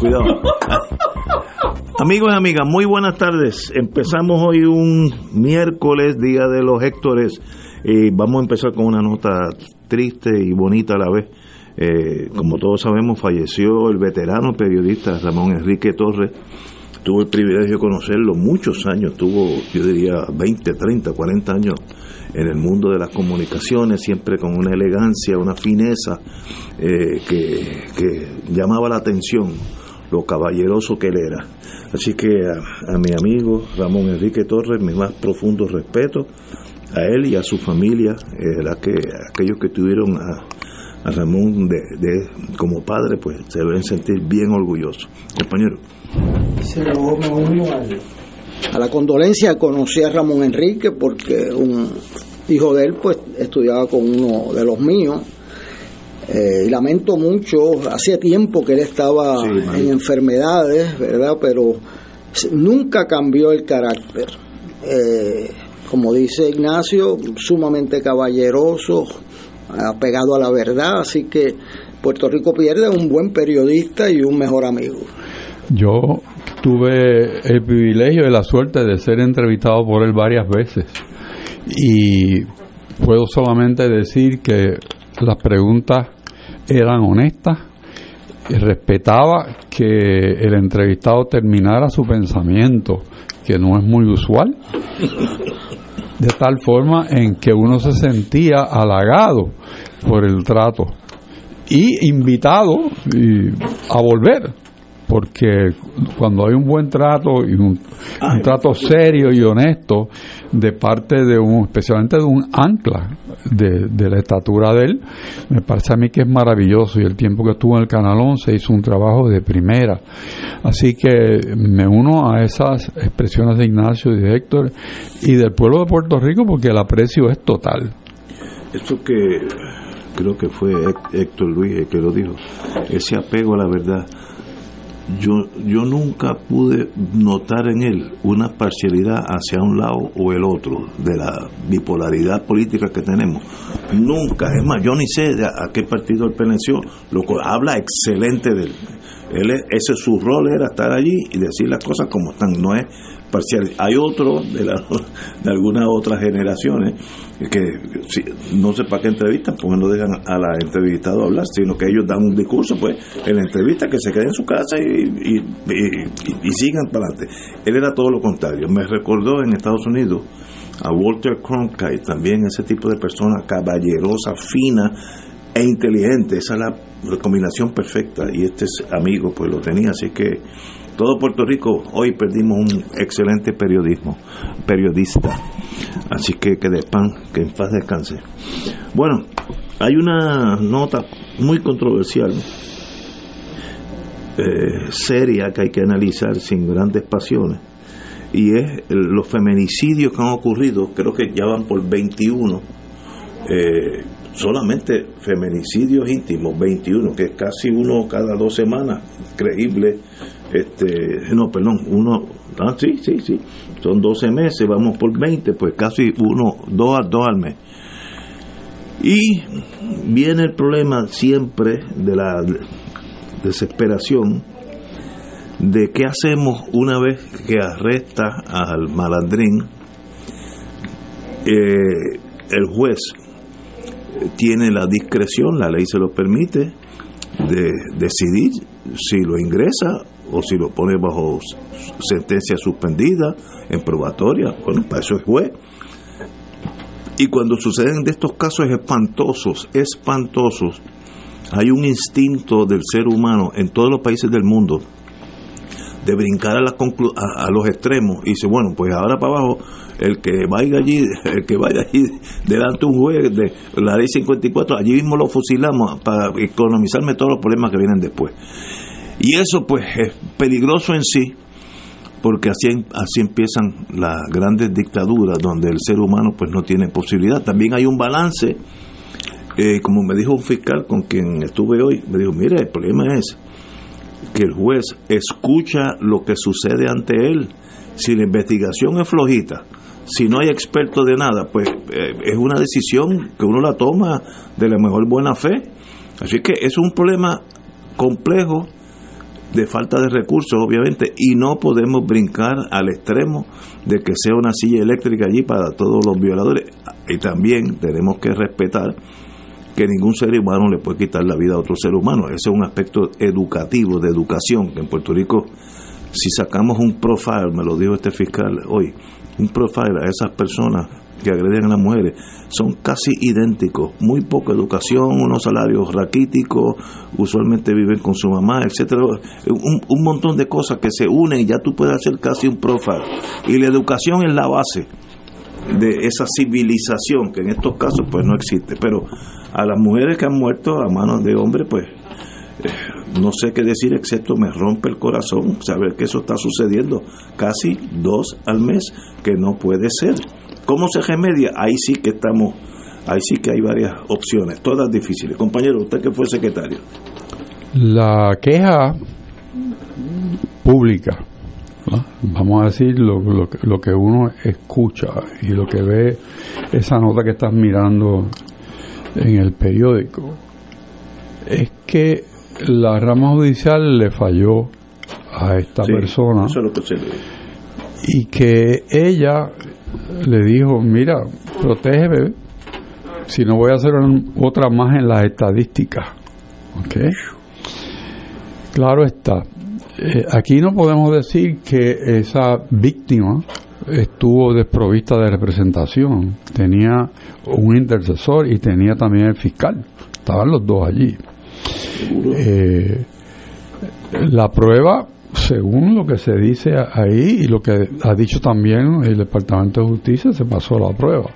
Cuidado. Amigos y amigas, muy buenas tardes. Empezamos hoy un miércoles, Día de los Héctores. Y vamos a empezar con una nota triste y bonita a la vez. Eh, como todos sabemos, falleció el veterano periodista Ramón Enrique Torres. Tuve el privilegio de conocerlo muchos años, tuvo, yo diría, 20, 30, 40 años en el mundo de las comunicaciones, siempre con una elegancia, una fineza eh, que, llamaba la atención lo caballeroso que él era. Así que a, mi amigo Ramón Enrique Torres, mi más profundo respeto, a él y a su familia, eh, aquellos que tuvieron a, Ramón de, como padre, pues se deben sentir bien orgullosos. Compañero. A la condolencia conocí a Ramón Enrique porque un hijo de él pues estudiaba con uno de los míos eh, y lamento mucho, hacía tiempo que él estaba sí, en enfermedades, ¿verdad? Pero nunca cambió el carácter. Eh, como dice Ignacio, sumamente caballeroso, apegado a la verdad, así que Puerto Rico pierde un buen periodista y un mejor amigo. Yo tuve el privilegio y la suerte de ser entrevistado por él varias veces. Y puedo solamente decir que las preguntas eran honestas respetaba que el entrevistado terminara su pensamiento, que no es muy usual, de tal forma en que uno se sentía halagado por el trato y invitado a volver porque cuando hay un buen trato y un, un, trato serio y honesto de parte de un, especialmente de un ancla de, de, la estatura de él, me parece a mí que es maravilloso y el tiempo que estuvo en el Canal 11 hizo un trabajo de primera. Así que me uno a esas expresiones de Ignacio y de Héctor y del pueblo de Puerto Rico porque el aprecio es total. Esto que creo que fue Héctor Luis el que lo dijo, ese apego a la verdad yo, yo nunca pude notar en él una parcialidad hacia un lado o el otro de la bipolaridad política que tenemos. Nunca, es más, yo ni sé a, qué partido él perteneció, lo que habla excelente de él. Él. Ese su rol era estar allí y decir las cosas como están, no es parcial. Hay otros de, algunas otras generaciones que no sé para qué entrevistan, porque no dejan a la entrevistada hablar, sino que ellos dan un discurso, pues en la entrevista que se quede en su casa y, y sigan para adelante. Él era todo lo contrario. Me recordó en Estados Unidos a Walter Cronkite, también ese tipo de persona caballerosa, fina e inteligente. Esa es la, la combinación perfecta y este amigo pues lo tenía, así que todo Puerto Rico hoy perdimos un excelente periodismo periodista. Así que que de que en paz descanse. Bueno hay una nota muy controversial eh, seria que hay que analizar sin grandes pasiones y es los feminicidios que han ocurrido creo que ya van por 21 eh, solamente feminicidios íntimos 21 que es casi uno cada dos semanas creíble este no perdón uno ah, sí sí sí son 12 meses vamos por 20 pues casi uno dos, dos al mes. Y viene el problema siempre de la desesperación de qué hacemos una vez que arresta al malandrín eh, el juez tiene la discreción la ley se lo permite de decidir si lo ingresa o si lo pone bajo sentencia suspendida, en probatoria. Bueno, para eso es juez. Y cuando suceden de estos casos espantosos, espantosos, hay un instinto del ser humano en todos los países del mundo de brincar a, la a, los extremos y dice, bueno, pues ahora para abajo, el que vaya allí, el que vaya allí delante de un juez de la ley 54, allí mismo lo fusilamos para economizarme todos los problemas que vienen después. Y eso pues es peligroso en sí, porque así, así empiezan las grandes dictaduras donde el ser humano pues no tiene posibilidad. También hay un balance, eh, como me dijo un fiscal con quien estuve hoy, me dijo, mire, el problema es que el juez escucha lo que sucede ante él. Si la investigación es flojita, si no hay experto de nada, pues eh, es una decisión que uno la toma de la mejor buena fe. Así que es un problema complejo de falta de recursos, obviamente, y no podemos brincar al extremo de que sea una silla eléctrica allí para todos los violadores. Y también tenemos que respetar que ningún ser humano le puede quitar la vida a otro ser humano. Ese es un aspecto educativo, de educación, que en Puerto Rico, si sacamos un profile, me lo dijo este fiscal hoy, un profile a esas personas que agreden a las mujeres son casi idénticos, muy poca educación, unos salarios raquíticos, usualmente viven con su mamá, etcétera, un, un montón de cosas que se unen y ya tú puedes hacer casi un profile. Y la educación es la base de esa civilización que en estos casos pues no existe, pero a las mujeres que han muerto a manos de hombres pues no sé qué decir excepto me rompe el corazón saber que eso está sucediendo casi dos al mes que no puede ser ¿Cómo se remedia? Ahí sí que estamos, ahí sí que hay varias opciones, todas difíciles. Compañero, usted que fue secretario. La queja pública, vamos a decir lo, lo, que uno escucha y lo que ve esa nota que estás mirando en el periódico, es que la rama judicial le falló a esta persona y que ella le dijo, mira, protégeme, si no voy a hacer otra más en las estadísticas. ¿Ok? Claro está. Eh, aquí no podemos decir que esa víctima estuvo desprovista de representación. Tenía un intercesor y tenía también el fiscal. Estaban los dos allí. Eh, la prueba según lo que se dice ahí y lo que ha dicho también el Departamento de Justicia, se pasó la prueba.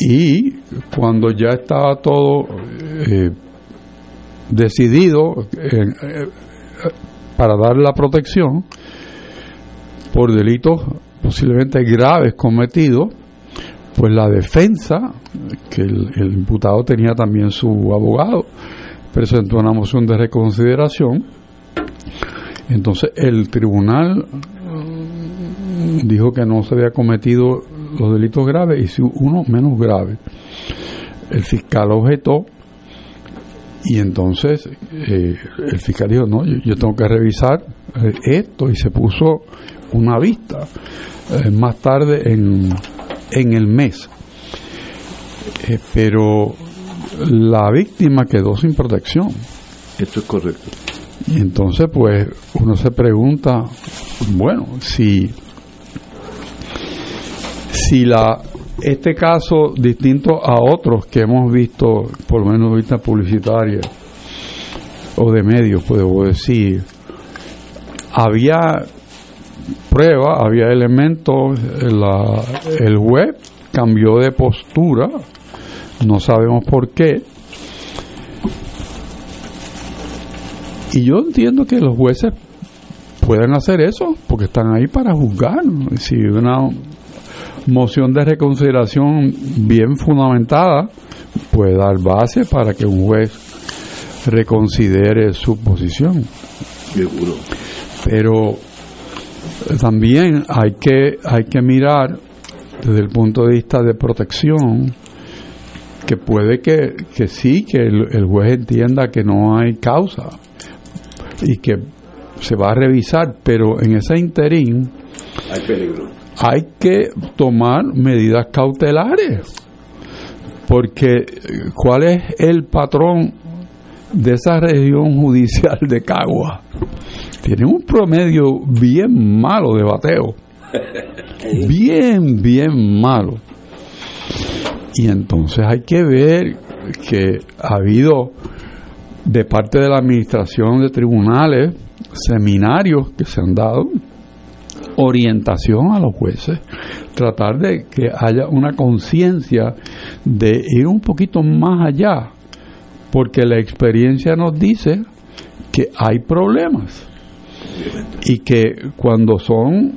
Y cuando ya estaba todo eh, decidido eh, para dar la protección por delitos posiblemente graves cometidos, pues la defensa, que el imputado tenía también su abogado, presentó una moción de reconsideración entonces el tribunal mm, dijo que no se había cometido los delitos graves y si uno menos grave. El fiscal objetó y entonces eh, el fiscal dijo, no, yo, tengo que revisar eh, esto y se puso una vista eh, más tarde en, en el mes. pero la víctima quedó sin protección. Esto es correcto. Y entonces, pues, uno se pregunta, bueno, si, si la, este caso, distinto a otros que hemos visto, por lo menos vista publicitaria o de medios, puedo decir, había pruebas, había elementos, la, el web cambió de postura, no sabemos por qué, Y yo entiendo que los jueces pueden hacer eso, porque están ahí para juzgar. Si una moción de reconsideración bien fundamentada puede dar base para que un juez reconsidere su posición. Seguro. Pero también hay que, hay que mirar desde el punto de vista de protección que puede que, que sí, que el juez entienda que no hay causa y que se va a revisar, pero en ese interín hay peligro. Hay que tomar medidas cautelares, porque ¿cuál es el patrón de esa región judicial de Cagua tienen un promedio bien malo de bateo. Bien, bien malo. Y entonces hay que ver que ha habido de parte de la administración de tribunales seminarios que se han dado, orientación a los jueces, tratar de que haya una conciencia de ir un poquito más allá, porque la experiencia nos dice que hay problemas y que cuando son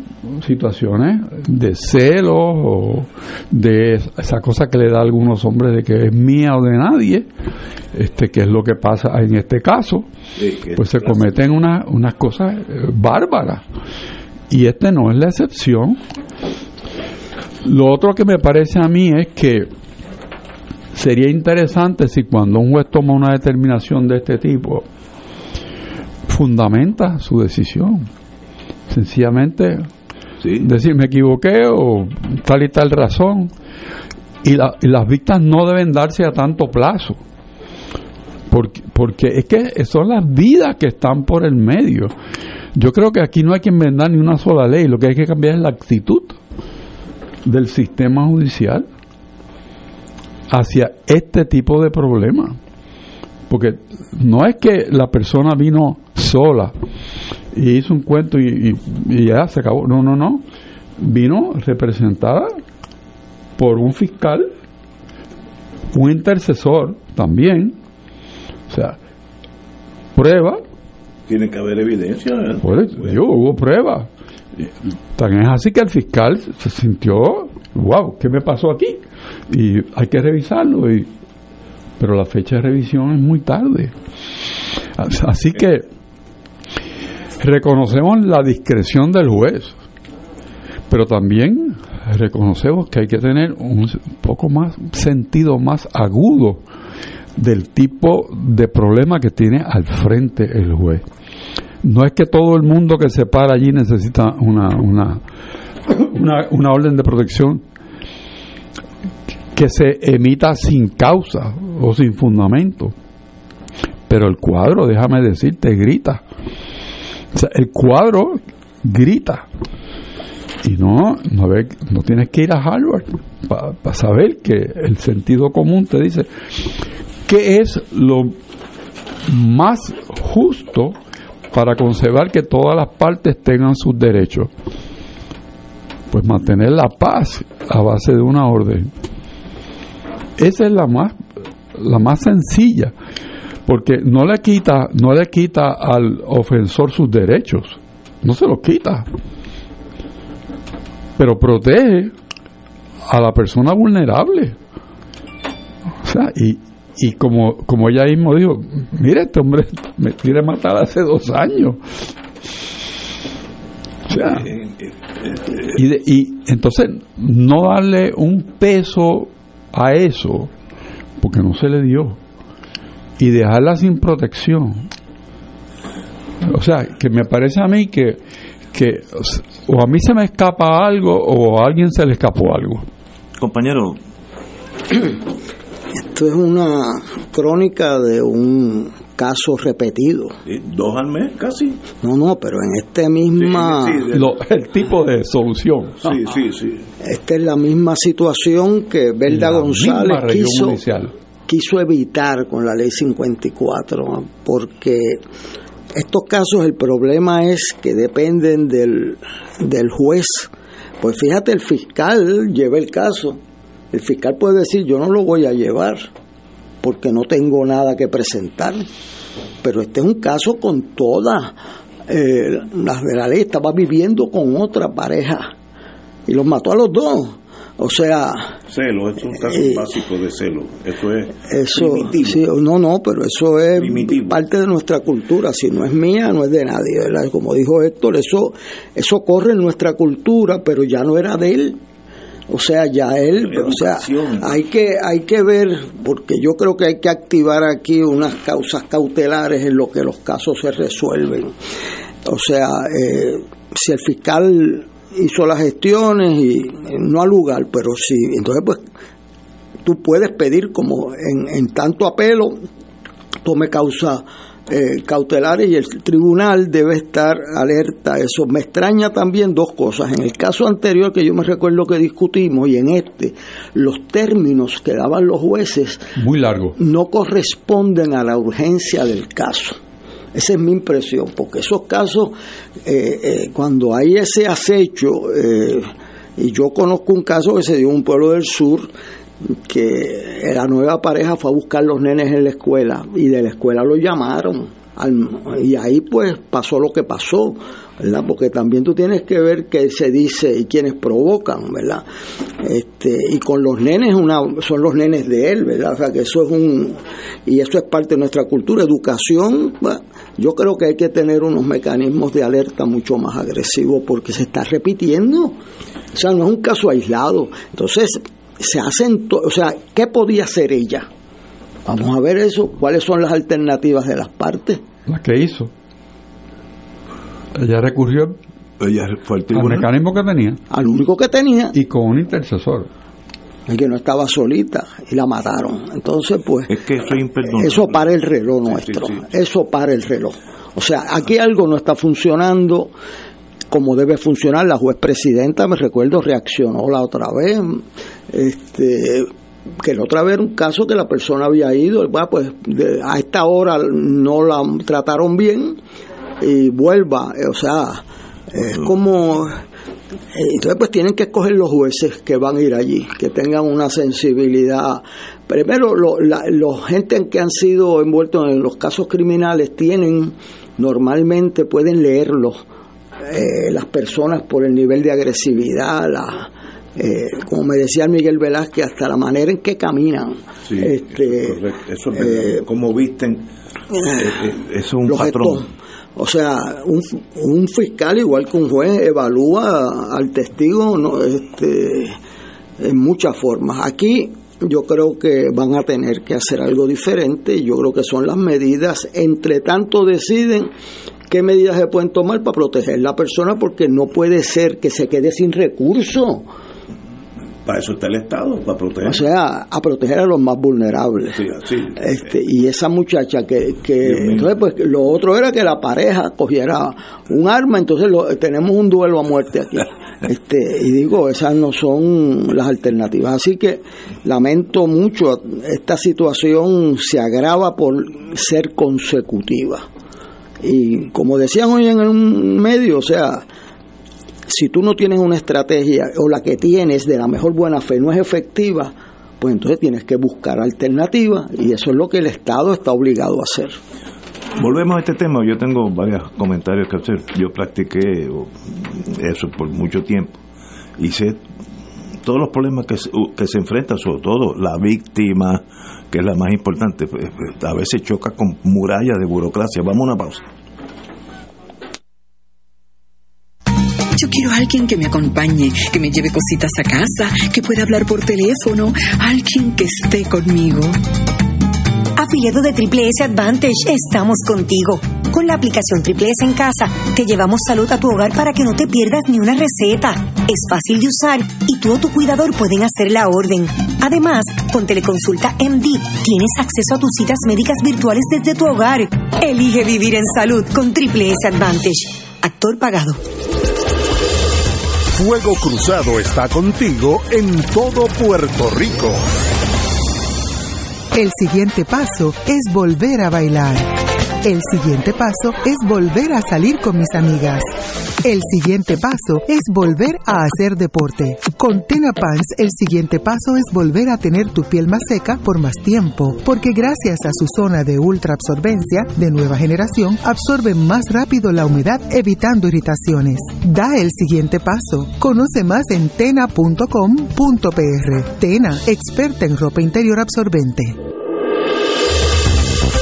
situaciones de celos o de esa cosa que le da a algunos hombres de que es mía o de nadie, este que es lo que pasa en este caso, pues se cometen unas, unas cosas eh, bárbaras. Y este no es la excepción. Lo otro que me parece a mí es que sería interesante si cuando un juez toma una determinación de este tipo, fundamenta su decisión. Sencillamente decir me equivoqué o tal y tal razón. Y, las vistas no deben darse a tanto plazo. Porque, porque es que son las vidas que están por el medio. Yo creo que aquí no hay que inventar ni una sola ley, lo que hay que cambiar es la actitud del sistema judicial hacia este tipo de problemas. Porque no es que la persona vino sola y hizo un cuento y, ya se acabó. No, no, no. Vino representada por un fiscal, un intercesor también. O sea, prueba. Tiene que haber evidencia. ¿eh? yo, hubo prueba. Tan es así que el fiscal se sintió, wow, ¿qué me pasó aquí? Y hay que revisarlo. Y, pero la fecha de revisión es muy tarde. Así que reconocemos la discreción del juez, pero también reconocemos que hay que tener un poco más sentido más agudo del tipo de problema que tiene al frente el juez. No es que todo el mundo que se para allí necesita una, una, una, una orden de protección que se emita sin causa o sin fundamento. Pero el cuadro, déjame decirte, grita el cuadro grita. Y no, no, tienes que ir a Harvard para saber que el sentido común te dice qué es lo más justo para conservar que todas las partes tengan sus derechos. Pues mantener la paz a base de una orden. Esa es la más, la más sencilla porque no le quita, no le quita al ofensor sus derechos, no se los quita, pero protege a la persona vulnerable. O sea, y, y como, como ella mismo dijo, mire, este hombre me quiere matar hace dos años. O sea, y, y entonces no darle un peso a eso, porque no se le dio y dejarla sin protección. O sea, que me parece a mí que, que o a mí se me escapa algo o a alguien se le escapó algo. Compañero. Esto es una crónica de un caso repetido. ¿Dos al mes casi? No, no, pero en este misma... el tipo de solución. Sí, sí, sí. Esta es la misma situación que Belda González quiso, quiso evitar con la ley 54, porque estos casos el problema es que dependen del, del juez. Pues fíjate, el fiscal lleva el caso. El fiscal puede decir, yo no lo voy a llevar porque no tengo nada que presentar. Pero este es un caso con todas eh, las de la ley. Estaba viviendo con otra pareja y los mató a los dos. O sea... Celo, es un caso eh, básico de celo. Eso es... Eso, no, no, pero eso es parte de nuestra cultura. Si no es mía, no es de nadie, ¿verdad? Como dijo Héctor, eso, eso corre en nuestra cultura, pero ya no era de él. O sea, ya él, o sea, hay que, hay que ver, porque yo creo que hay que activar aquí unas causas cautelares en lo que los casos se resuelven. O sea, eh, si el fiscal hizo las gestiones y no al lugar, pero sí, entonces pues tú puedes pedir como en, en tanto apelo, tome causa eh, cautelares y el tribunal debe estar alerta a eso. Me extraña también dos cosas. En el caso anterior que yo me recuerdo que discutimos y en este, los términos que daban los jueces muy largo no corresponden a la urgencia del caso. Esa es mi impresión, porque esos casos, eh, eh, cuando hay ese acecho, y yo conozco un caso que se dio en un pueblo del sur, que la nueva pareja fue a buscar los nenes en la escuela y de la escuela lo llamaron. Y ahí pues pasó lo que pasó ¿verdad? porque también tú tienes que ver qué se dice y quiénes provocan verdad este y con los nenes una son los nenes de él verdad o sea que eso es un y eso es parte de nuestra cultura. Educación yo creo que hay que tener unos mecanismos de alerta mucho más agresivos porque se está repitiendo. O sea no es un caso aislado. Entonces se hacen, o sea, ¿qué podía hacer ella? Vamos a ver eso, cuáles son las alternativas de las partes. Las que hizo. Ella recurrió ella fue al mecanismo que tenía. Al único que tenía. Y con un intercesor. Y que no estaba solita y la mataron. Entonces, pues. Es que eso, eso para el reloj nuestro. Eso para el reloj. O sea, aquí algo no está funcionando como debe funcionar. La juez presidenta, me recuerdo, reaccionó la otra vez, este, que la otra vez era un caso que la persona había ido, pues a esta hora no la trataron bien y vuelva, o sea, es como... Entonces pues tienen que escoger los jueces que van a ir allí, que tengan una sensibilidad. Primero, los gente que han sido envueltos en los casos criminales tienen, normalmente pueden leerlos eh, las personas por el nivel de agresividad, la, eh, como me decía Miguel Velázquez, hasta la manera en que caminan. este, eso es eh, como visten, es un patrón. o sea, un, un, fiscal igual que un juez evalúa al testigo ¿no? este, en muchas formas. Aquí yo creo que van a tener que hacer algo diferente. Yo creo que son las medidas. Entre tanto deciden qué medidas se pueden tomar para proteger la persona porque no puede ser que se quede sin recursos. Para eso está el Estado, para proteger. O sea, a proteger a los más vulnerables. este, y esa muchacha que, que entonces pues lo otro era que la pareja cogiera un arma, entonces tenemos un duelo a muerte aquí. este y digo, esas no son las alternativas. Así que lamento mucho, esta situación se agrava por ser consecutiva. Y como decían hoy en un medio, o sea, si tú no tienes una estrategia o la que tienes de la mejor buena fe no es efectiva, pues entonces tienes que buscar alternativas y eso es lo que el Estado está obligado a hacer. Volvemos a este tema, yo tengo varios comentarios que hacer. Yo practiqué eso por mucho tiempo y sé todos los problemas que se, que se enfrenta, sobre todo la víctima, que es la más importante, pues, pues, a veces choca con murallas de burocracia. Vamos a una pausa. Yo quiero a alguien que me acompañe, que me lleve cositas a casa, que pueda hablar por teléfono, alguien que esté conmigo. Afiliado de Triple S Advantage, estamos contigo. Con la aplicación Triple S en casa, te llevamos salud a tu hogar para que no te pierdas ni una receta. Es fácil de usar y tú o tu cuidador pueden hacer la orden. Además, con Teleconsulta MD, tienes acceso a tus citas médicas virtuales desde tu hogar. Elige vivir en salud con Triple S Advantage. Actor pagado. Fuego Cruzado está contigo en todo Puerto Rico. El siguiente paso es volver a bailar. El siguiente paso es volver a salir con mis amigas. El siguiente paso es volver a hacer deporte. Con Tena Pants, el siguiente paso es volver a tener tu piel más seca por más tiempo, porque gracias a su zona de ultra absorbencia de nueva generación, absorbe más rápido la humedad, evitando irritaciones. Da el siguiente paso. Conoce más en tena.com.pr. Tena, experta en ropa interior absorbente.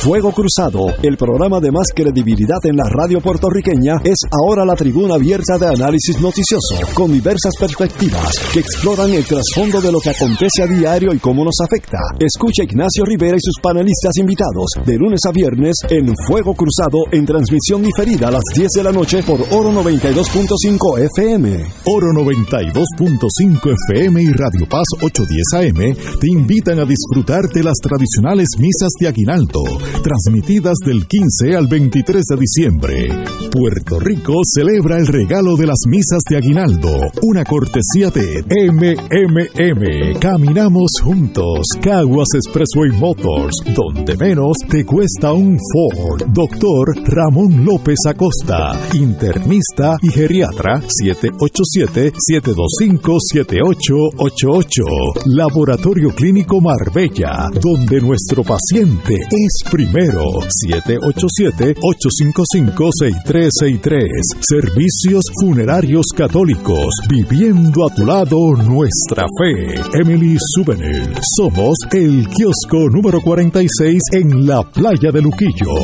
Fuego Cruzado, el programa de más credibilidad en la radio puertorriqueña, es ahora la tribuna abierta de análisis noticioso, con diversas perspectivas que exploran el trasfondo de lo que acontece a diario y cómo nos afecta. Escucha Ignacio Rivera y sus panelistas invitados de lunes a viernes en Fuego Cruzado en transmisión diferida a las 10 de la noche por Oro 92.5 FM. Oro 92.5 FM y Radio Paz 810 AM te invitan a disfrutar de las tradicionales misas de Aguinaldo transmitidas del 15 al 23 de diciembre. Puerto Rico celebra el regalo de las misas de aguinaldo, una cortesía de MMM. Caminamos juntos, Caguas Expressway Motors, donde menos te cuesta un Ford. Doctor Ramón López Acosta, internista y geriatra 787-725-7888. Laboratorio Clínico Marbella, donde nuestro paciente es primero 787-855-6363. Servicios funerarios católicos, viviendo a tu lado nuestra fe. Emily Souvenir, somos el kiosco número 46 en la playa de Luquillo.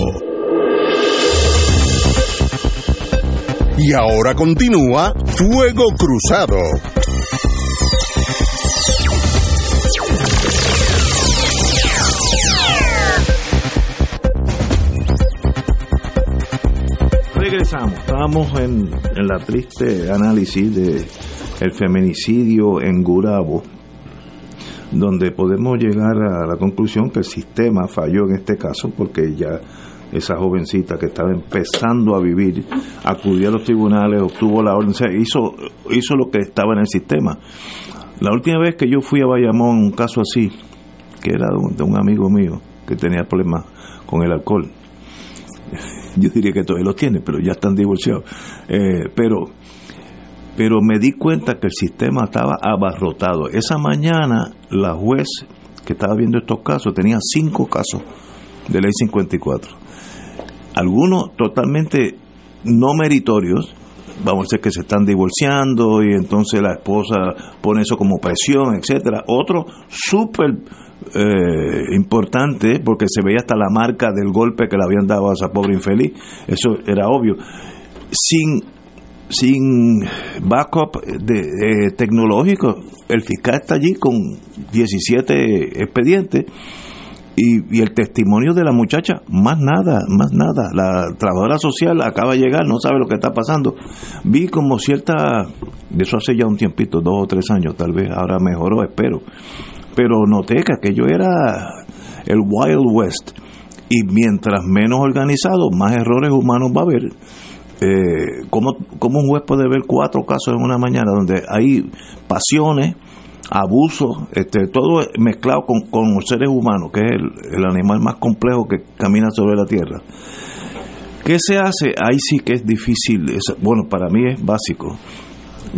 Y ahora continúa Fuego Cruzado. Regresamos, estamos en, en la triste análisis de el feminicidio en Gurabo, donde podemos llegar a la conclusión que el sistema falló en este caso porque ya esa jovencita que estaba empezando a vivir, acudió a los tribunales, obtuvo la orden, o sea, hizo, hizo lo que estaba en el sistema. La última vez que yo fui a Bayamón, un caso así, que era de un amigo mío que tenía problemas con el alcohol, yo diría que todavía los tiene, pero ya están divorciados, eh, pero pero me di cuenta que el sistema estaba abarrotado. Esa mañana la juez que estaba viendo estos casos tenía cinco casos de ley 54 algunos totalmente no meritorios, vamos a decir que se están divorciando y entonces la esposa pone eso como presión, etcétera. Otro súper eh, importante porque se veía hasta la marca del golpe que le habían dado a esa pobre infeliz, eso era obvio. Sin sin backup tecnológico, el fiscal está allí con 17 expedientes y, el testimonio de la muchacha, más nada, más nada. La trabajadora social acaba de llegar, no sabe lo que está pasando. Vi como cierta, de eso hace ya un tiempito, dos o tres años tal vez, ahora mejoró, espero. Pero noté que aquello era el Wild West. Y mientras menos organizado, más errores humanos va a haber. Eh, ¿cómo, ¿Cómo un juez puede ver cuatro casos en una mañana donde hay pasiones, abuso, este, todo mezclado con, con los seres humanos, que es el, animal más complejo que camina sobre la tierra. ¿Qué se hace? Ahí sí que es difícil, bueno, para mí es básico.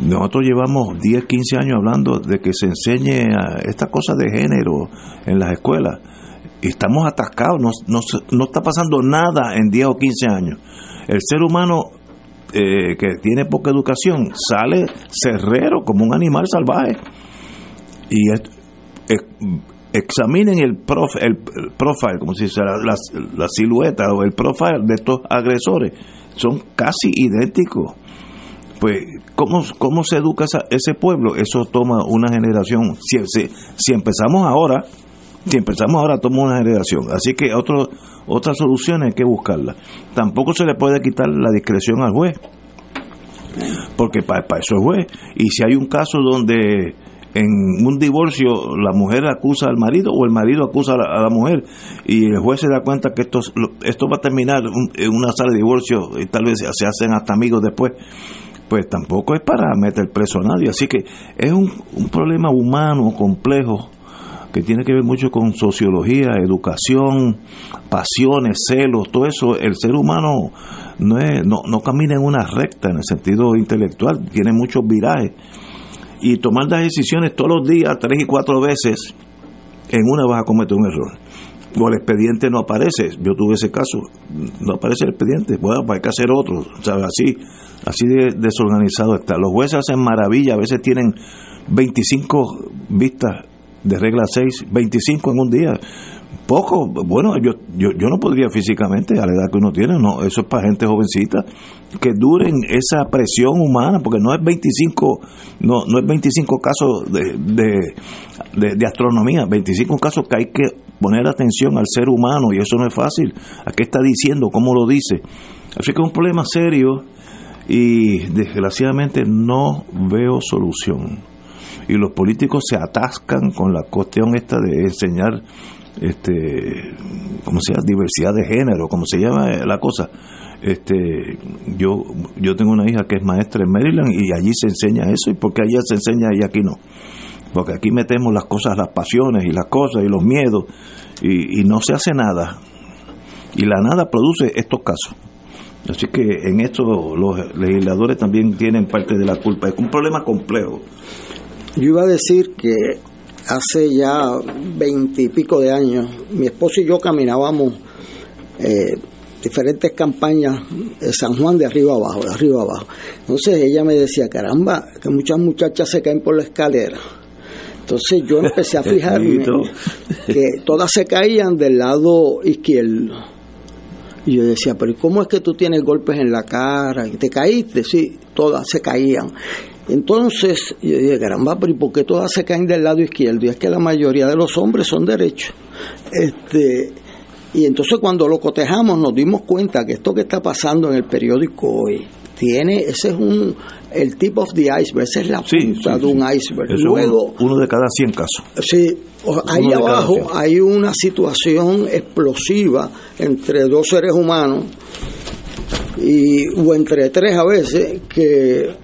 Nosotros llevamos 10, 15 años hablando de que se enseñe esta cosa de género en las escuelas. Y estamos atascados, no, no, no está pasando nada en 10 o 15 años. El ser humano eh, que tiene poca educación sale cerrero como un animal salvaje y examinen el, prof, el, profile, como si fuera la, la, silueta o el profile de estos agresores, son casi idénticos. Pues, ¿cómo, cómo se educa ese pueblo? Eso toma una generación. Si, si, empezamos ahora, si empezamos ahora, toma una generación. Así que otro, otra solución hay que buscarla. Tampoco se le puede quitar la discreción al juez, porque para, para eso es juez. Y si hay un caso donde en un divorcio la mujer acusa al marido o el marido acusa a la, mujer y el juez se da cuenta que esto, esto va a terminar en una sala de divorcio y tal vez se hacen hasta amigos después, pues tampoco es para meter preso a nadie. Así que es un, problema humano complejo que tiene que ver mucho con sociología, educación, pasiones, celos, todo eso. El ser humano no, es, no, no camina en una recta en el sentido intelectual, tiene muchos virajes y tomar las decisiones todos los días, tres y cuatro veces, en una vas a cometer un error. O el expediente no aparece, yo tuve ese caso, no aparece el expediente, bueno, pues hay que hacer otro, ¿sabes? Así, así de desorganizado está. Los jueces hacen maravilla, a veces tienen 25 vistas de regla 6, 25 en un día poco, bueno, yo, yo, yo no podría físicamente a la edad que uno tiene, no, eso es para gente jovencita, que duren esa presión humana, porque no es 25, no, no es 25 casos de, de, de, astronomía, 25 casos que hay que poner atención al ser humano y eso no es fácil. ¿A qué está diciendo? ¿Cómo lo dice? Así que es un problema serio y desgraciadamente no veo solución. Y los políticos se atascan con la cuestión esta de enseñar este, como se llama, diversidad de género, como se llama la cosa. Este, yo, yo tengo una hija que es maestra en Maryland y allí se enseña eso, y porque allá se enseña y aquí no. Porque aquí metemos las cosas, las pasiones y las cosas y los miedos, y, no se hace nada. Y la nada produce estos casos. Así que en esto los legisladores también tienen parte de la culpa. Es un problema complejo. Yo iba a decir que hace ya veintipico de años, mi esposo y yo caminábamos eh, diferentes campañas de San Juan de arriba abajo, de arriba abajo. Entonces ella me decía, caramba, que muchas muchachas se caen por la escalera. Entonces yo empecé a fijarme que todas se caían del lado izquierdo y yo decía, pero ¿cómo es que tú tienes golpes en la cara? ¿Y te caíste? Sí, todas se caían. Entonces yo dije, caramba, pero ¿y por qué todas se caen del lado izquierdo? Y es que la mayoría de los hombres son derechos. Este, y entonces cuando lo cotejamos nos dimos cuenta que esto que está pasando en el periódico hoy tiene, ese es un, el tip of the iceberg, esa es la punta de un iceberg. Luego, uno de cada 100 casos. Sí, ahí abajo hay una situación explosiva entre dos seres humanos y, o entre tres a veces que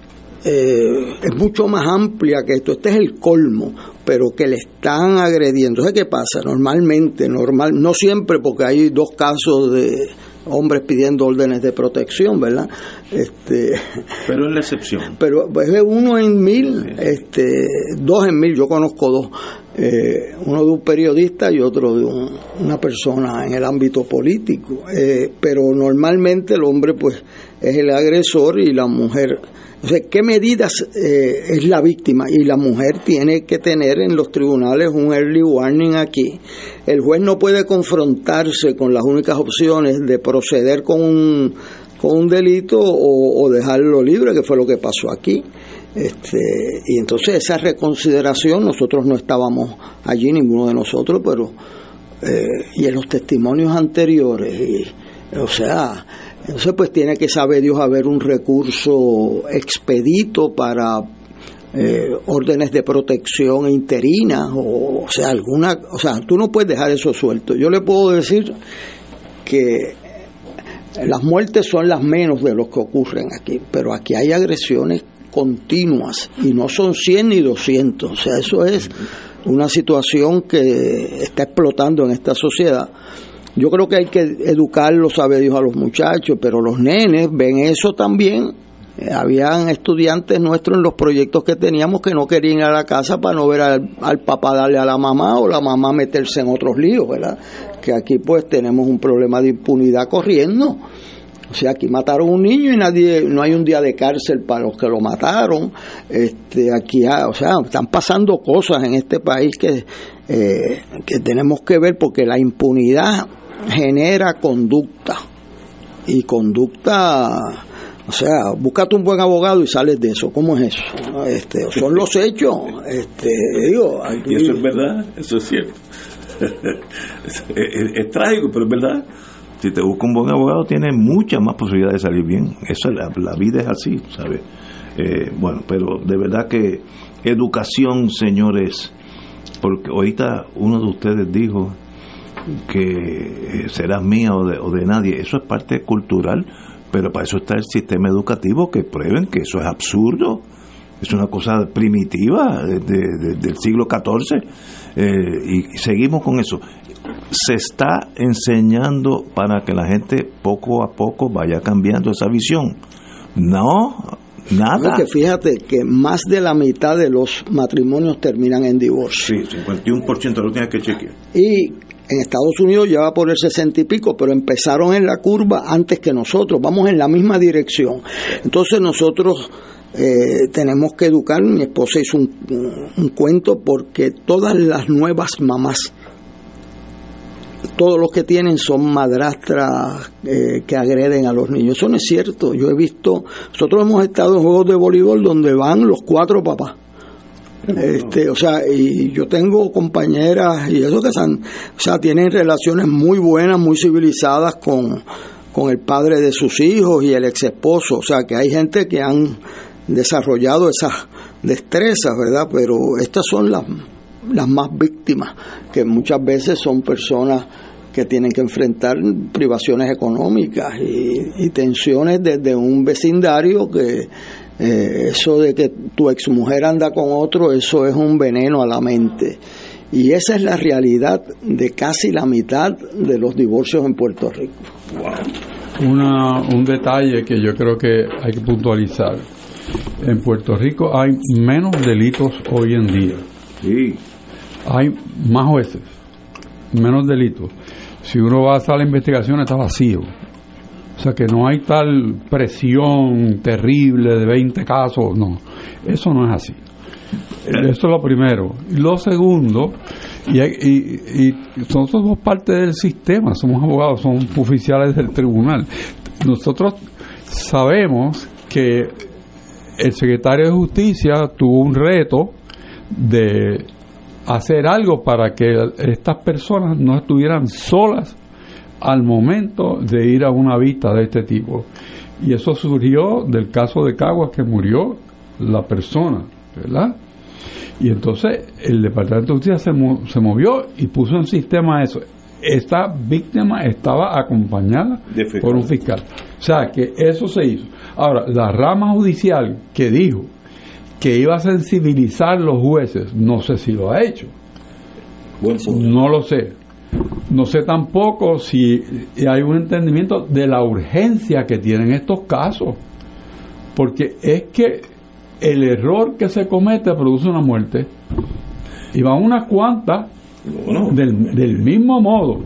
eh, es mucho más amplia que esto. Este es el colmo, pero que le están agrediendo. ¿Sabes qué pasa? Normalmente, normal, no siempre, porque hay dos casos de hombres pidiendo órdenes de protección, ¿verdad? Este, pero es la excepción. Pero pues, es uno en mil, este, dos en mil, yo conozco dos, eh, uno de un periodista y otro de una persona en el ámbito político, eh, pero normalmente el hombre pues es el agresor y la mujer ¿qué medidas eh, es la víctima? Y la mujer tiene que tener en los tribunales un early warning aquí. El juez no puede confrontarse con las únicas opciones de proceder con un, con un delito o, dejarlo libre, que fue lo que pasó aquí. Este, y entonces esa reconsideración, nosotros no estábamos allí, ninguno de nosotros, pero eh, y en los testimonios anteriores, y, o sea, entonces, pues tiene que saber Dios haber un recurso expedito para eh, órdenes de protección interina o, o sea, alguna, o sea, tú no puedes dejar eso suelto. Yo le puedo decir que las muertes son las menos de los que ocurren aquí, pero aquí hay agresiones continuas y no son 100 ni 200, o sea, eso es una situación que está explotando en esta sociedad yo creo que hay que educarlos, sabe Dios, a los muchachos, pero los nenes ven eso también. Eh, habían estudiantes nuestros en los proyectos que teníamos que no querían ir a la casa para no ver al, papá darle a la mamá o la mamá meterse en otros líos, ¿verdad? Que aquí pues tenemos un problema de impunidad corriendo. O sea, aquí mataron un niño y nadie, no hay un día de cárcel para los que lo mataron. Este, aquí, o sea, están pasando cosas en este país que, eh, que tenemos que ver porque la impunidad genera conducta. Y conducta, o sea, búscate un buen abogado y sales de eso. ¿Cómo es eso? Este, son los hechos. Este, digo, y eso es verdad, eso es cierto. es, trágico, pero es verdad. Si te busca un buen abogado, tienes muchas más posibilidades de salir bien. Eso, la, la vida es así, ¿sabes? Eh, bueno, pero de verdad que educación, señores, porque ahorita uno de ustedes dijo que será mía o de, o de nadie. Eso es parte cultural, pero para eso está el sistema educativo que prueben que eso es absurdo. Es una cosa primitiva del siglo XIV eh, y seguimos con eso. Se está enseñando para que la gente poco a poco vaya cambiando esa visión. No, Nada. que fíjate que más de la mitad de los matrimonios terminan en divorcio. Sí, 51% lo tienes que chequear. Y en Estados Unidos ya va por el 60 y pico, pero empezaron en la curva antes que nosotros, vamos en la misma dirección. Entonces nosotros eh, tenemos que educar, mi esposa hizo un, cuento porque todas las nuevas mamás, todos los que tienen son madrastras eh, que agreden a los niños. Eso no es cierto. Yo he visto, nosotros hemos estado en juegos de voleibol donde van los cuatro papás este, o sea, y yo tengo compañeras y eso que son, o sea, tienen relaciones muy buenas, muy civilizadas con, con el padre de sus hijos y el ex esposo, o sea, que hay gente que han desarrollado esas destrezas, ¿verdad? Pero estas son las las más víctimas, que muchas veces son personas que tienen que enfrentar privaciones económicas y, tensiones desde un vecindario que eh, eso de que tu exmujer anda con otro, eso es un veneno a la mente. Y esa es la realidad de casi la mitad de los divorcios en Puerto Rico. Una, un detalle que yo creo que hay que puntualizar. En Puerto Rico hay menos delitos hoy en día. Sí. Hay más jueces, menos delitos. Si uno va a hacer la investigación está vacío. O sea que no hay tal presión terrible de 20 casos, no. Eso no es así. Eso es lo primero. Lo segundo, y, y, y nosotros somos parte del sistema, somos abogados, somos oficiales del tribunal. Nosotros sabemos que el secretario de Justicia tuvo un reto de hacer algo para que estas personas no estuvieran solas al momento de ir a una vista de este tipo. Y eso surgió del caso de Caguas que murió la persona, ¿verdad? Y entonces el Departamento de Justicia se, se movió y puso en sistema eso. Esta víctima estaba acompañada por un fiscal. O sea, que eso se hizo. Ahora, la rama judicial que dijo que iba a sensibilizar los jueces, no sé si lo ha hecho. No lo sé. No sé tampoco si hay un entendimiento de la urgencia que tienen estos casos. Porque es que el error que se comete produce una muerte. Y van unas cuantas del, del mismo modo.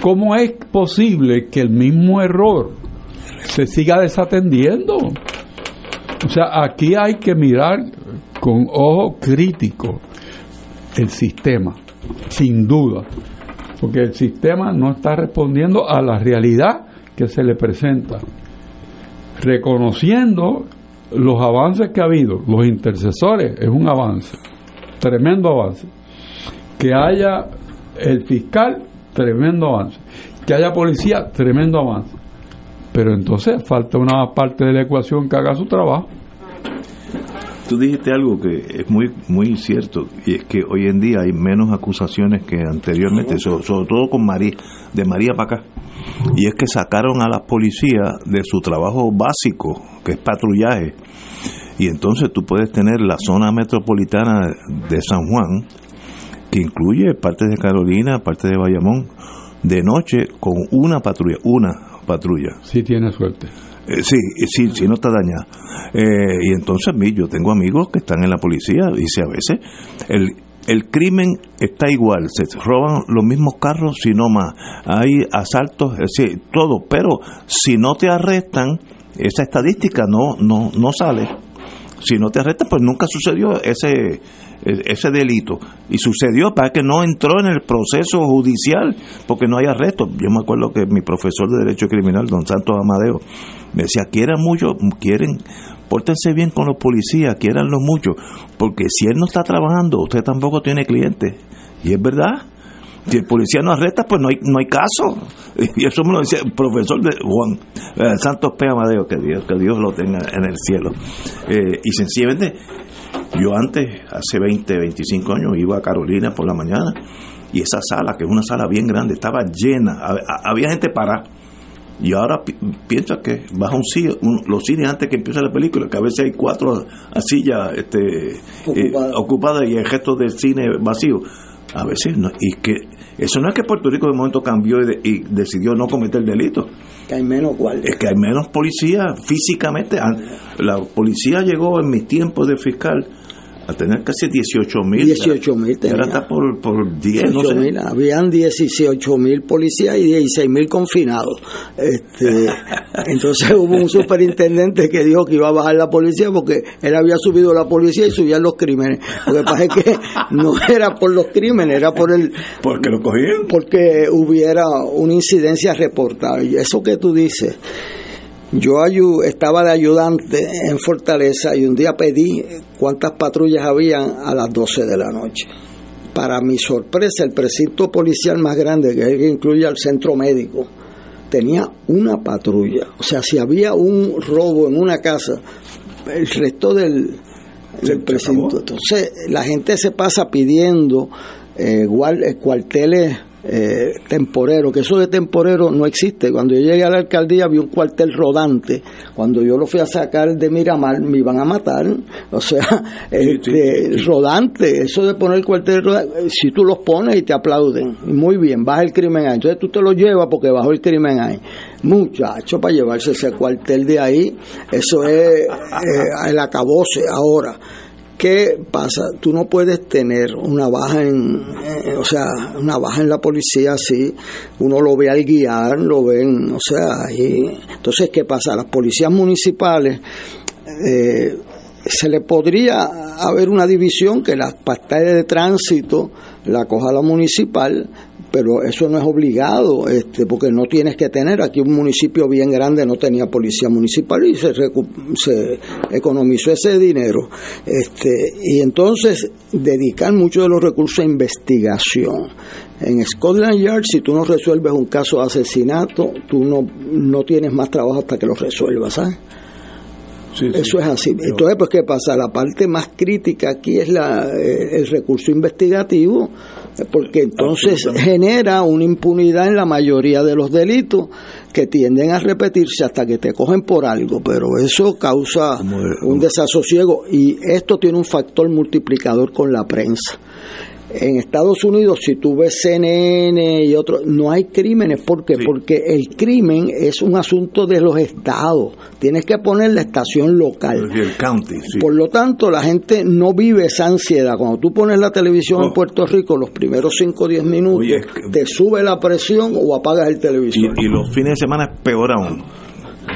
¿Cómo es posible que el mismo error se siga desatendiendo? O sea, aquí hay que mirar con ojo crítico el sistema, sin duda, porque el sistema no está respondiendo a la realidad que se le presenta, reconociendo los avances que ha habido, los intercesores, es un avance, tremendo avance. Que haya el fiscal, tremendo avance. Que haya policía, tremendo avance. Pero entonces falta una parte de la ecuación que haga su trabajo. Tú dijiste algo que es muy muy cierto y es que hoy en día hay menos acusaciones que anteriormente, sobre, todo con María, de María para acá. Y es que sacaron a las policías de su trabajo básico, que es patrullaje. Y entonces tú puedes tener la zona metropolitana de San Juan, que incluye partes de Carolina, partes de Bayamón, de noche con una patrulla, una patrulla. Si tiene suerte. Eh, sí, sí, sí, no está dañada. Eh, y entonces yo tengo amigos que están en la policía, dice a veces, el, el crimen está igual, se roban los mismos carros, si no más, hay asaltos, es decir, todo, pero si no te arrestan, esa estadística no, no, no sale. Si no te arrestan, pues nunca sucedió ese, ese delito. Y sucedió para que no entró en el proceso judicial, porque no hay arresto. Yo me acuerdo que mi profesor de Derecho Criminal, don Santos Amadeo, me decía, quieran mucho, quieren, pórtense bien con los policías, quieranlos mucho, porque si él no está trabajando, usted tampoco tiene clientes. Y es verdad. Si el policía no arresta, pues no hay, no hay caso. Y eso me lo decía el profesor de Juan eh, Santos P. Amadeo, que Dios, que Dios lo tenga en el cielo. Eh, y sencillamente, yo antes, hace 20, 25 años, iba a Carolina por la mañana y esa sala, que es una sala bien grande, estaba llena, había gente para y ahora piensa que vas a un cine, los cines antes que empiece la película, que a veces hay cuatro sillas este, eh, ocupadas y el resto del cine vacío. A veces no. Y que eso no es que Puerto Rico de momento cambió y, decidió no cometer delito. Que hay menos guardias. Es que hay menos policía físicamente. La policía llegó en mis tiempos de fiscal a tener casi 18 mil. 18 mil Ahora está por, por 10, no sé. Habían 18 mil policías y 16 mil confinados. Este, entonces hubo un superintendente que dijo que iba a bajar la policía porque él había subido la policía y subían los crímenes. Lo que pasa es que no era por los crímenes, era por el... Porque lo cogían. Porque hubiera una incidencia reportada. Y eso que tú dices yo estaba de ayudante en Fortaleza y un día pedí cuántas patrullas habían a las 12 de la noche. Para mi sorpresa, el precinto policial más grande, que es el que incluye al centro médico, tenía una patrulla. O sea, si había un robo en una casa, el resto del, el precinto. Entonces, la gente se pasa pidiendo eh, cuarteles eh, temporero, que eso de temporero no existe. Cuando yo llegué a la alcaldía vi un cuartel rodante. Cuando yo lo fui a sacar de Miramar me iban a matar. O sea, este, rodante, eso de poner cuartel rodante, si tú los pones y te aplauden, muy bien, baja el crimen ahí. Entonces tú te lo llevas porque bajó el crimen ahí. Muchacho, para llevarse ese cuartel de ahí, eso es eh, el acabose ahora. ¿Qué pasa? Tú no puedes tener una baja en, o sea, una baja en la policía así, uno lo ve al guiar, lo ven, o sea, y, entonces, ¿qué pasa? Las policías municipales, eh, se le podría haber una división que la pantalla de tránsito la coja la municipal, pero eso no es obligado, este, porque no tienes que tener. Aquí un municipio bien grande no tenía policía municipal y se, se economizó ese dinero. Este, y entonces dedican mucho de los recursos a investigación. En Scotland Yard, si tú no resuelves un caso de asesinato, tú no, no tienes más trabajo hasta que lo resuelvas, ¿sabes? Eso es así. Entonces, pues, ¿qué pasa? La parte más crítica aquí es la, eh, el recurso investigativo porque entonces genera una impunidad en la mayoría de los delitos que tienden a repetirse hasta que te cogen por algo, pero eso causa un desasosiego y esto tiene un factor multiplicador con la prensa en Estados Unidos, si tú ves CNN y otros, no hay crímenes. ¿Por qué? Porque el crimen es un asunto de los estados. Tienes que poner la estación local. El county, Por lo tanto, la gente no vive esa ansiedad. Cuando tú pones la televisión en oh. Puerto Rico, los primeros 5 o 10 minutos, te sube la presión o apagas el televisor. Y, los fines de semana es peor aún.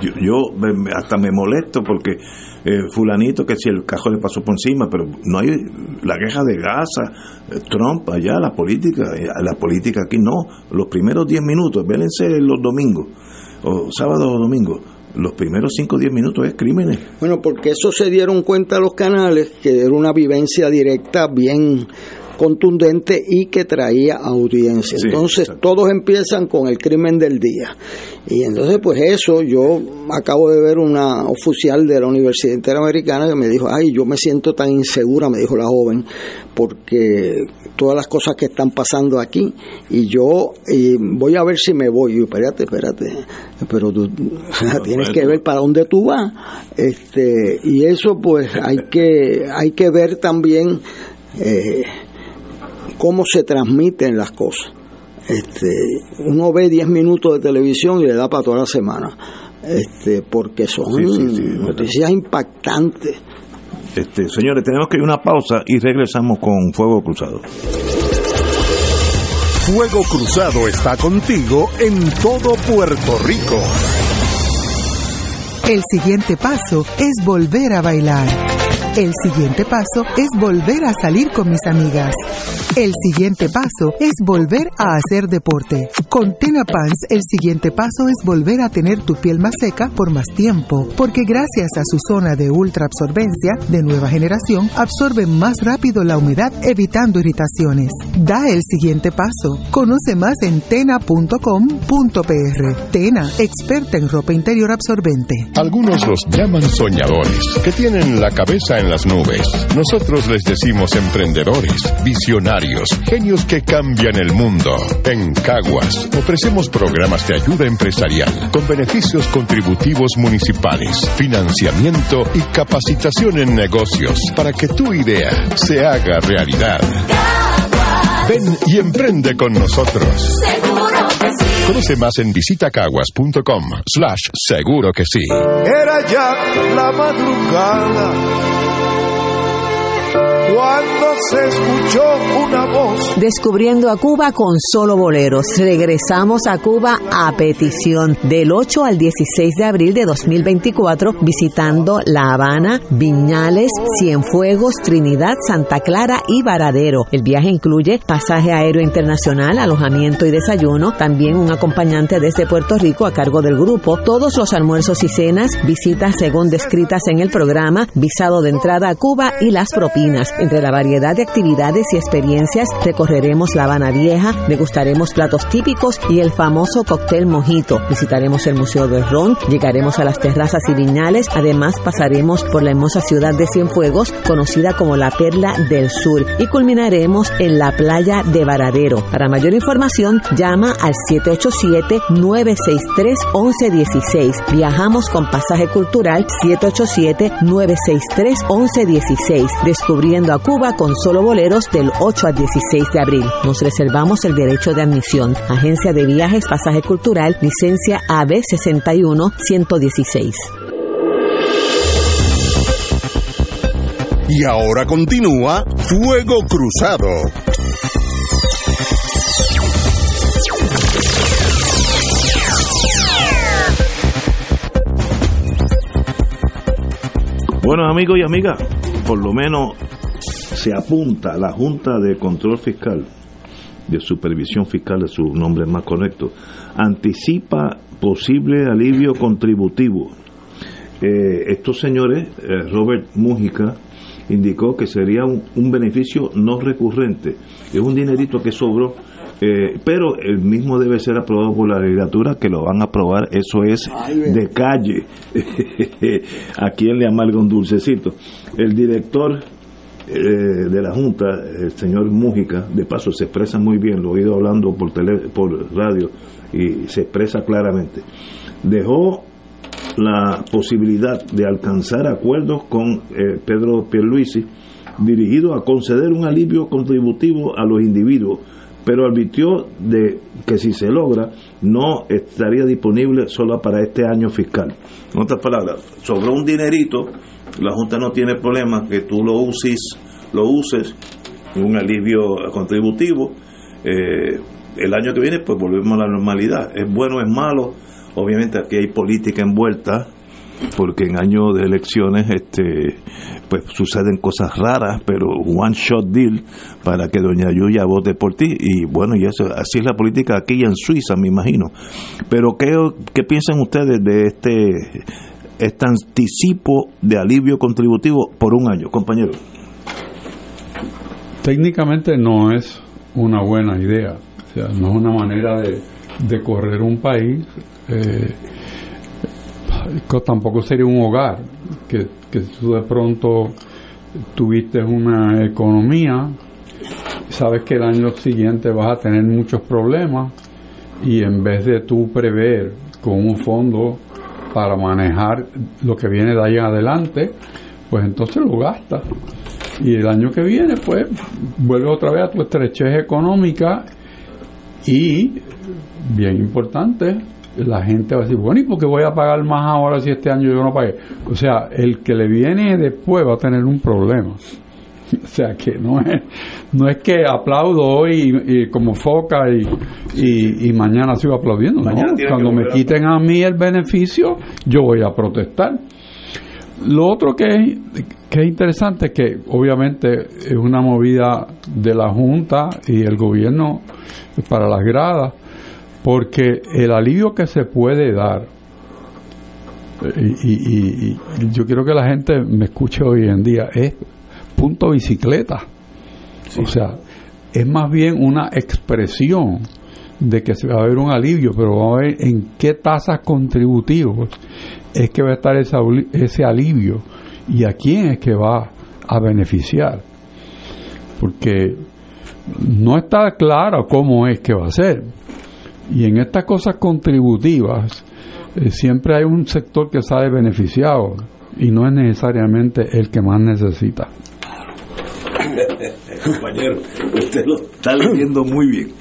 Yo, yo hasta me molesto porque eh, fulanito que si el cajón le pasó por encima, pero no hay la queja de Gaza, eh, Trump allá, la política, eh, la política aquí no, los primeros 10 minutos, vélense los domingos, o sábados o domingos, los primeros 5 o 10 minutos es crímenes. Bueno, porque eso se dieron cuenta los canales, que era una vivencia directa bien contundente y que traía audiencia. entonces todos empiezan con el crimen del día. Y entonces pues eso, yo acabo de ver una oficial de la Universidad Interamericana que me dijo, ay, yo me siento tan insegura, me dijo la joven, porque todas las cosas que están pasando aquí y yo voy a ver si me voy. Y espérate, espérate, pero tú tienes que ver para dónde tú vas. Este, y eso pues hay que, hay que ver también eh, cómo se transmiten las cosas. Este, uno ve 10 minutos de televisión y le da para toda la semana, este, porque son noticias impactantes. Este, señores, tenemos que ir a una pausa y regresamos con Fuego Cruzado. Fuego Cruzado está contigo en todo Puerto Rico. El siguiente paso es volver a bailar. El siguiente paso es volver a salir con mis amigas. El siguiente paso es volver a hacer deporte. Con Tena Pants, el siguiente paso es volver a tener tu piel más seca por más tiempo, porque gracias a su zona de ultra absorbencia de nueva generación, absorbe más rápido la humedad, evitando irritaciones. Da el siguiente paso. Conoce más en tena.com.pr. Tena, experta en ropa interior absorbente. Algunos los llaman soñadores, que tienen la cabeza en las nubes. Nosotros les decimos emprendedores, visionarios genios que cambian el mundo. En Caguas ofrecemos programas de ayuda empresarial con beneficios contributivos municipales, financiamiento y capacitación en negocios para que tu idea se haga realidad. Ven y emprende con nosotros. Seguro que sí. Conoce más en visitacaguas.com slash seguro que sí. Era ya la madrugada Descubriendo a Cuba con solo boleros. Regresamos a Cuba a petición del 8 al 16 de abril de 2024 visitando La Habana, Viñales, Cienfuegos, Trinidad, Santa Clara y Varadero. El viaje incluye pasaje aéreo internacional, alojamiento y desayuno, también un acompañante desde Puerto Rico a cargo del grupo, todos los almuerzos y cenas, visitas según descritas en el programa, visado de entrada a Cuba y las propinas. Entre la variedad de actividades y experiencias, recorreremos La Habana Vieja, degustaremos platos típicos y el famoso cóctel mojito. Visitaremos el Museo del Ron, llegaremos a las terrazas y viñales, además pasaremos por la hermosa ciudad de Cienfuegos, conocida como la Perla del Sur, y culminaremos en la playa de Varadero. Para mayor información, llama al 787-963-1116. Viajamos con pasaje cultural 787-963-1116, descubriendo a Cuba con solo boleros del 8 al 16 de abril. Nos reservamos el derecho de admisión. Agencia de Viajes, Pasaje Cultural, licencia AB 61-116. Y ahora continúa Fuego Cruzado. Bueno, amigos y amigas, por lo menos se apunta la Junta de Control Fiscal, de Supervisión Fiscal, de su nombre más correcto, anticipa posible alivio contributivo. Eh, estos señores, eh, Robert Mújica, indicó que sería un, un, beneficio no recurrente. Es un dinerito que sobró, eh, pero el mismo debe ser aprobado por la legislatura, que lo van a aprobar, eso es de calle. a quien le amarga un dulcecito. El director eh, de la Junta, el señor Mújica, de paso se expresa muy bien, lo he oído hablando por, tele, por radio y se expresa claramente. Dejó la posibilidad de alcanzar acuerdos con eh, Pedro Pierluisi dirigido a conceder un alivio contributivo a los individuos, pero advirtió de que si se logra no estaría disponible solo para este año fiscal. En otras palabras, sobró un dinerito, la Junta no tiene problema que tú lo uses, lo uses un alivio contributivo. Eh, el año que viene pues volvemos a la normalidad. Es bueno, es malo, obviamente aquí hay política envuelta porque en años de elecciones este pues suceden cosas raras pero one shot deal para que doña Yuya vote por ti y bueno y eso así es la política aquí en Suiza me imagino pero qué, qué piensan ustedes de este este anticipo de alivio contributivo por un año. Compañero. Técnicamente no es una buena idea. O sea no es una manera de, de correr un país eh, tampoco sería un hogar que, que tú de pronto tuviste una economía sabes que el año siguiente vas a tener muchos problemas y en vez de tú prever con un fondo para manejar lo que viene de ahí en adelante pues entonces lo gastas y el año que viene pues vuelve otra vez a tu estrechez económica y bien importante la gente va a decir, bueno, ¿y por qué voy a pagar más ahora si este año yo no pagué? O sea, el que le viene después va a tener un problema. O sea, que no es, no es que aplaudo hoy y, y como foca y, y, y, mañana sigo aplaudiendo. Mañana no, cuando me quiten a mí el beneficio, yo voy a protestar. Lo otro que es, que es interesante es que obviamente es una movida de la Junta y el gobierno para las gradas, porque el alivio que se puede dar, y, y, y, yo quiero que la gente me escuche hoy en día, es punto bicicleta. Sí. O sea, es más bien una expresión de que se va a haber un alivio, pero vamos a ver en qué tasas contributivas es que va a estar ese, ese alivio y a quién es que va a beneficiar. Porque no está claro cómo es que va a ser. Y en estas cosas contributivas eh, siempre hay un sector que sale beneficiado y no es necesariamente el que más necesita. Compañero, usted lo está leyendo muy bien.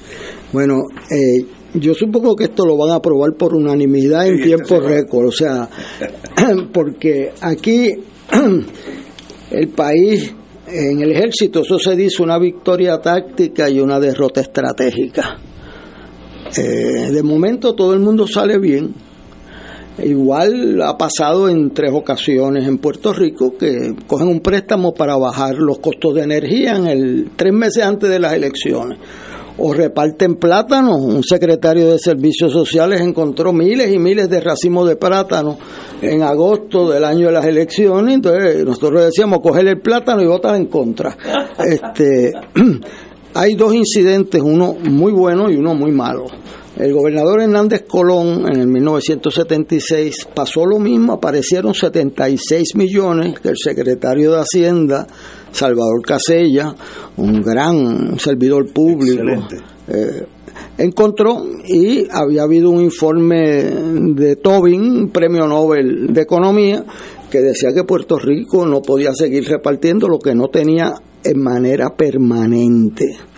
Bueno, eh, yo supongo que esto lo van a aprobar por unanimidad en sí, tiempo récord, o sea, porque aquí el país, en el ejército, eso se dice una victoria táctica y una derrota estratégica. Eh, de momento todo el mundo sale bien. Igual ha pasado en tres ocasiones en Puerto Rico que cogen un préstamo para bajar los costos de energía en el tres meses antes de las elecciones o reparten plátanos. Un secretario de Servicios Sociales encontró miles y miles de racimos de plátano en agosto del año de las elecciones. Entonces nosotros decíamos coger el plátano y votar en contra. Este, hay dos incidentes, uno muy bueno y uno muy malo. El gobernador Hernández Colón en el 1976 pasó lo mismo, aparecieron 76 millones que el secretario de Hacienda, Salvador Casella, un gran servidor público, eh, encontró y había habido un informe de Tobin, premio Nobel de Economía, que decía que Puerto Rico no podía seguir repartiendo lo que no tenía en manera permanente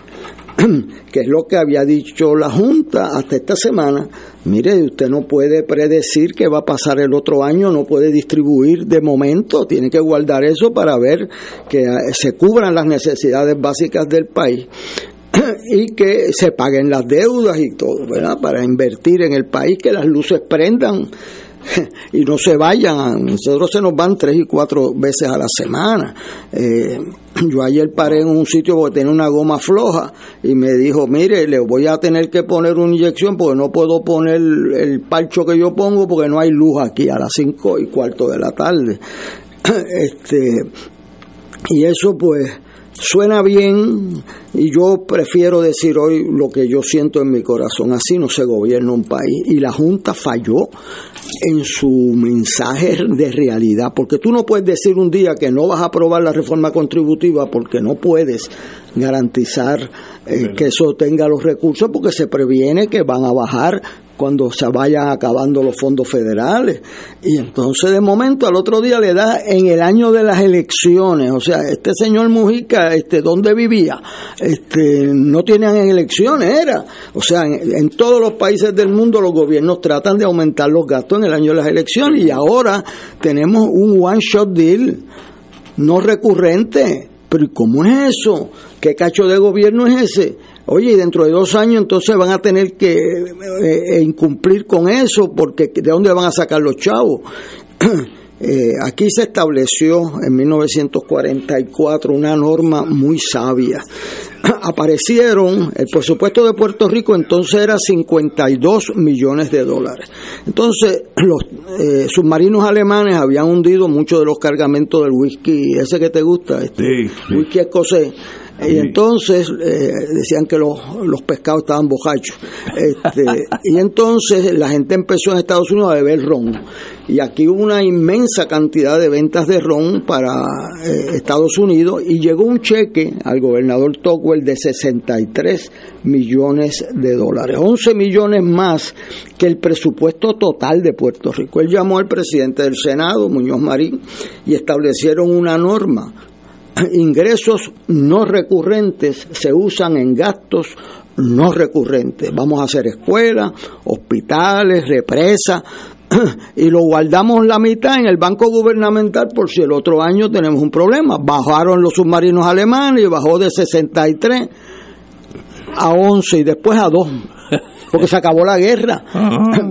que es lo que había dicho la Junta hasta esta semana. Mire, usted no puede predecir qué va a pasar el otro año, no puede distribuir de momento, tiene que guardar eso para ver que se cubran las necesidades básicas del país y que se paguen las deudas y todo, ¿verdad? Para invertir en el país, que las luces prendan y no se vayan. Nosotros se nos van tres y cuatro veces a la semana. Eh, yo ayer paré en un sitio porque tenía una goma floja y me dijo, mire, le voy a tener que poner una inyección porque no puedo poner el parcho que yo pongo porque no hay luz aquí a las cinco y cuarto de la tarde. Este, y eso pues suena bien y yo prefiero decir hoy lo que yo siento en mi corazón. Así no se gobierna un país y la Junta falló en su mensaje de realidad, porque tú no puedes decir un día que no vas a aprobar la reforma contributiva porque no puedes garantizar eh, que eso tenga los recursos porque se previene que van a bajar cuando se vayan acabando los fondos federales. Y entonces de momento al otro día le da en el año de las elecciones, o sea, este señor Mujica, este, ¿dónde vivía? Este, no tenían elecciones, era. O sea, en, en, todos los países del mundo los gobiernos tratan de aumentar los gastos en el año de las elecciones y ahora tenemos un one shot deal no recurrente. Pero ¿y cómo es eso? ¿Qué cacho de gobierno es ese? Oye, y dentro de dos años entonces van a tener que eh, incumplir con eso, porque ¿de dónde van a sacar los chavos? Eh, aquí se estableció en 1944 una norma muy sabia. Aparecieron, el presupuesto de Puerto Rico entonces era 52 millones de dólares. Entonces, los eh, submarinos alemanes habían hundido muchos de los cargamentos del whisky, ese que te gusta, este, whisky escocés y entonces eh, decían que los, los pescados estaban bojachos. Este, y entonces la gente empezó en Estados Unidos a beber ron. Y aquí hubo una inmensa cantidad de ventas de ron para eh, Estados Unidos y llegó un cheque al gobernador Tocqueville de 63 millones de dólares, 11 millones más que el presupuesto total de Puerto Rico. Él llamó al presidente del Senado, Muñoz Marín, y establecieron una norma ingresos no recurrentes se usan en gastos no recurrentes. Vamos a hacer escuelas, hospitales, represas, y lo guardamos la mitad en el banco gubernamental por si el otro año tenemos un problema. Bajaron los submarinos alemanes y bajó de 63 a 11 y después a 2 porque se acabó la guerra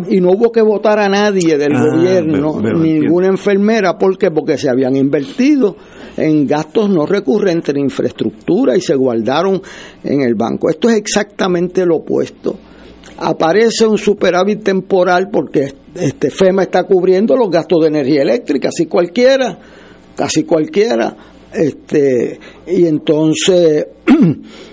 y no hubo que votar a nadie del ah, gobierno, ninguna enfermera, ¿por qué? Porque se habían invertido en gastos no recurrentes en infraestructura y se guardaron en el banco. Esto es exactamente lo opuesto. Aparece un superávit temporal porque este FEMA está cubriendo los gastos de energía eléctrica, así cualquiera, casi cualquiera. Este, y entonces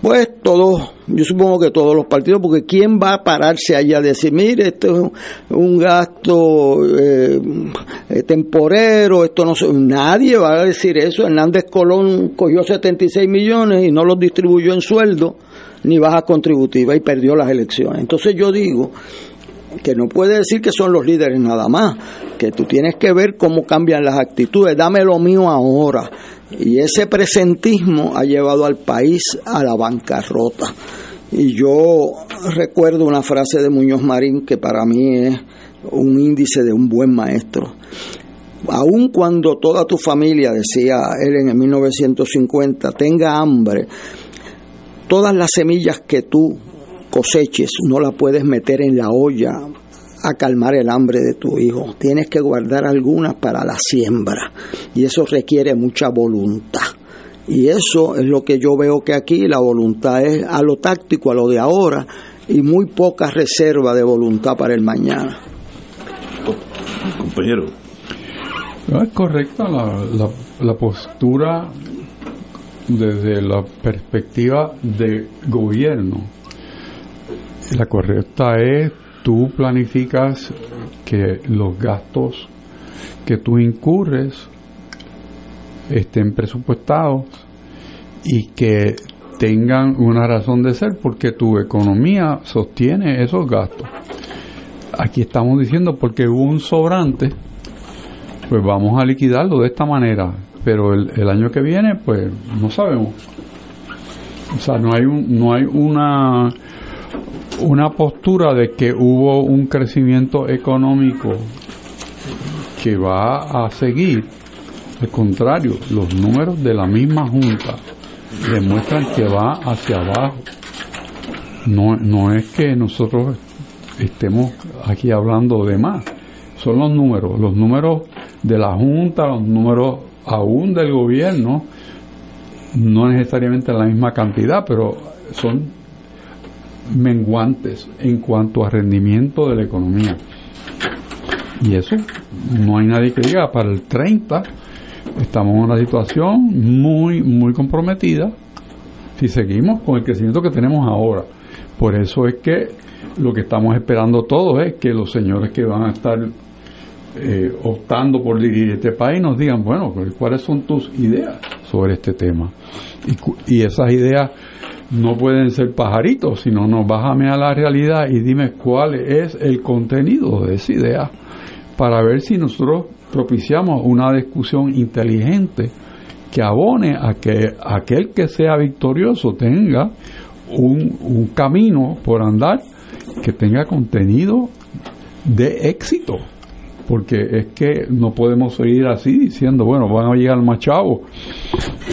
Pues todos, yo supongo que todos los partidos, porque ¿quién va a pararse allá a decir, mire, esto es un, gasto eh, temporero, esto no sé, nadie va a decir eso. Hernández Colón cogió 76 millones y no los distribuyó en sueldo ni baja contributiva y perdió las elecciones. Entonces yo digo que no puede decir que son los líderes nada más, que tú tienes que ver cómo cambian las actitudes, dame lo mío ahora y ese presentismo ha llevado al país a la bancarrota. Y yo recuerdo una frase de Muñoz Marín que para mí es un índice de un buen maestro. Aun cuando toda tu familia, decía él en el 1950, tenga hambre, todas las semillas que tú coseches no las puedes meter en la olla a calmar el hambre de tu hijo. Tienes que guardar algunas para la siembra y eso requiere mucha voluntad. Y eso es lo que yo veo que aquí la voluntad es a lo táctico, a lo de ahora, y muy poca reserva de voluntad para el mañana. Compañero. No, es correcta la, la, la postura desde la perspectiva de gobierno. La correcta es tú planificas que los gastos que tú incurres estén presupuestados y que tengan una razón de ser porque tu economía sostiene esos gastos. Aquí estamos diciendo porque hubo un sobrante, pues vamos a liquidarlo de esta manera, pero el, el año que viene pues no sabemos. O sea, no hay un, no hay una una postura de que hubo un crecimiento económico que va a seguir. Al contrario, los números de la misma Junta demuestran que va hacia abajo. No, no es que nosotros estemos aquí hablando de más, son los números, los números de la Junta, los números aún del gobierno, no necesariamente la misma cantidad, pero son menguantes en cuanto a rendimiento de la economía. Y eso no hay nadie que diga, para el 30 estamos en una situación muy, muy comprometida si seguimos con el crecimiento que tenemos ahora. Por eso es que lo que estamos esperando todos es que los señores que van a estar eh, optando por dirigir este país nos digan, bueno, ¿cuáles son tus ideas sobre este tema? Y, y esas ideas no pueden ser pajaritos, sino no, bájame a la realidad y dime cuál es el contenido de esa idea para ver si nosotros propiciamos una discusión inteligente que abone a que aquel que sea victorioso tenga un, un camino por andar que tenga contenido de éxito. Porque es que no podemos seguir así diciendo, bueno, van a llegar más chavos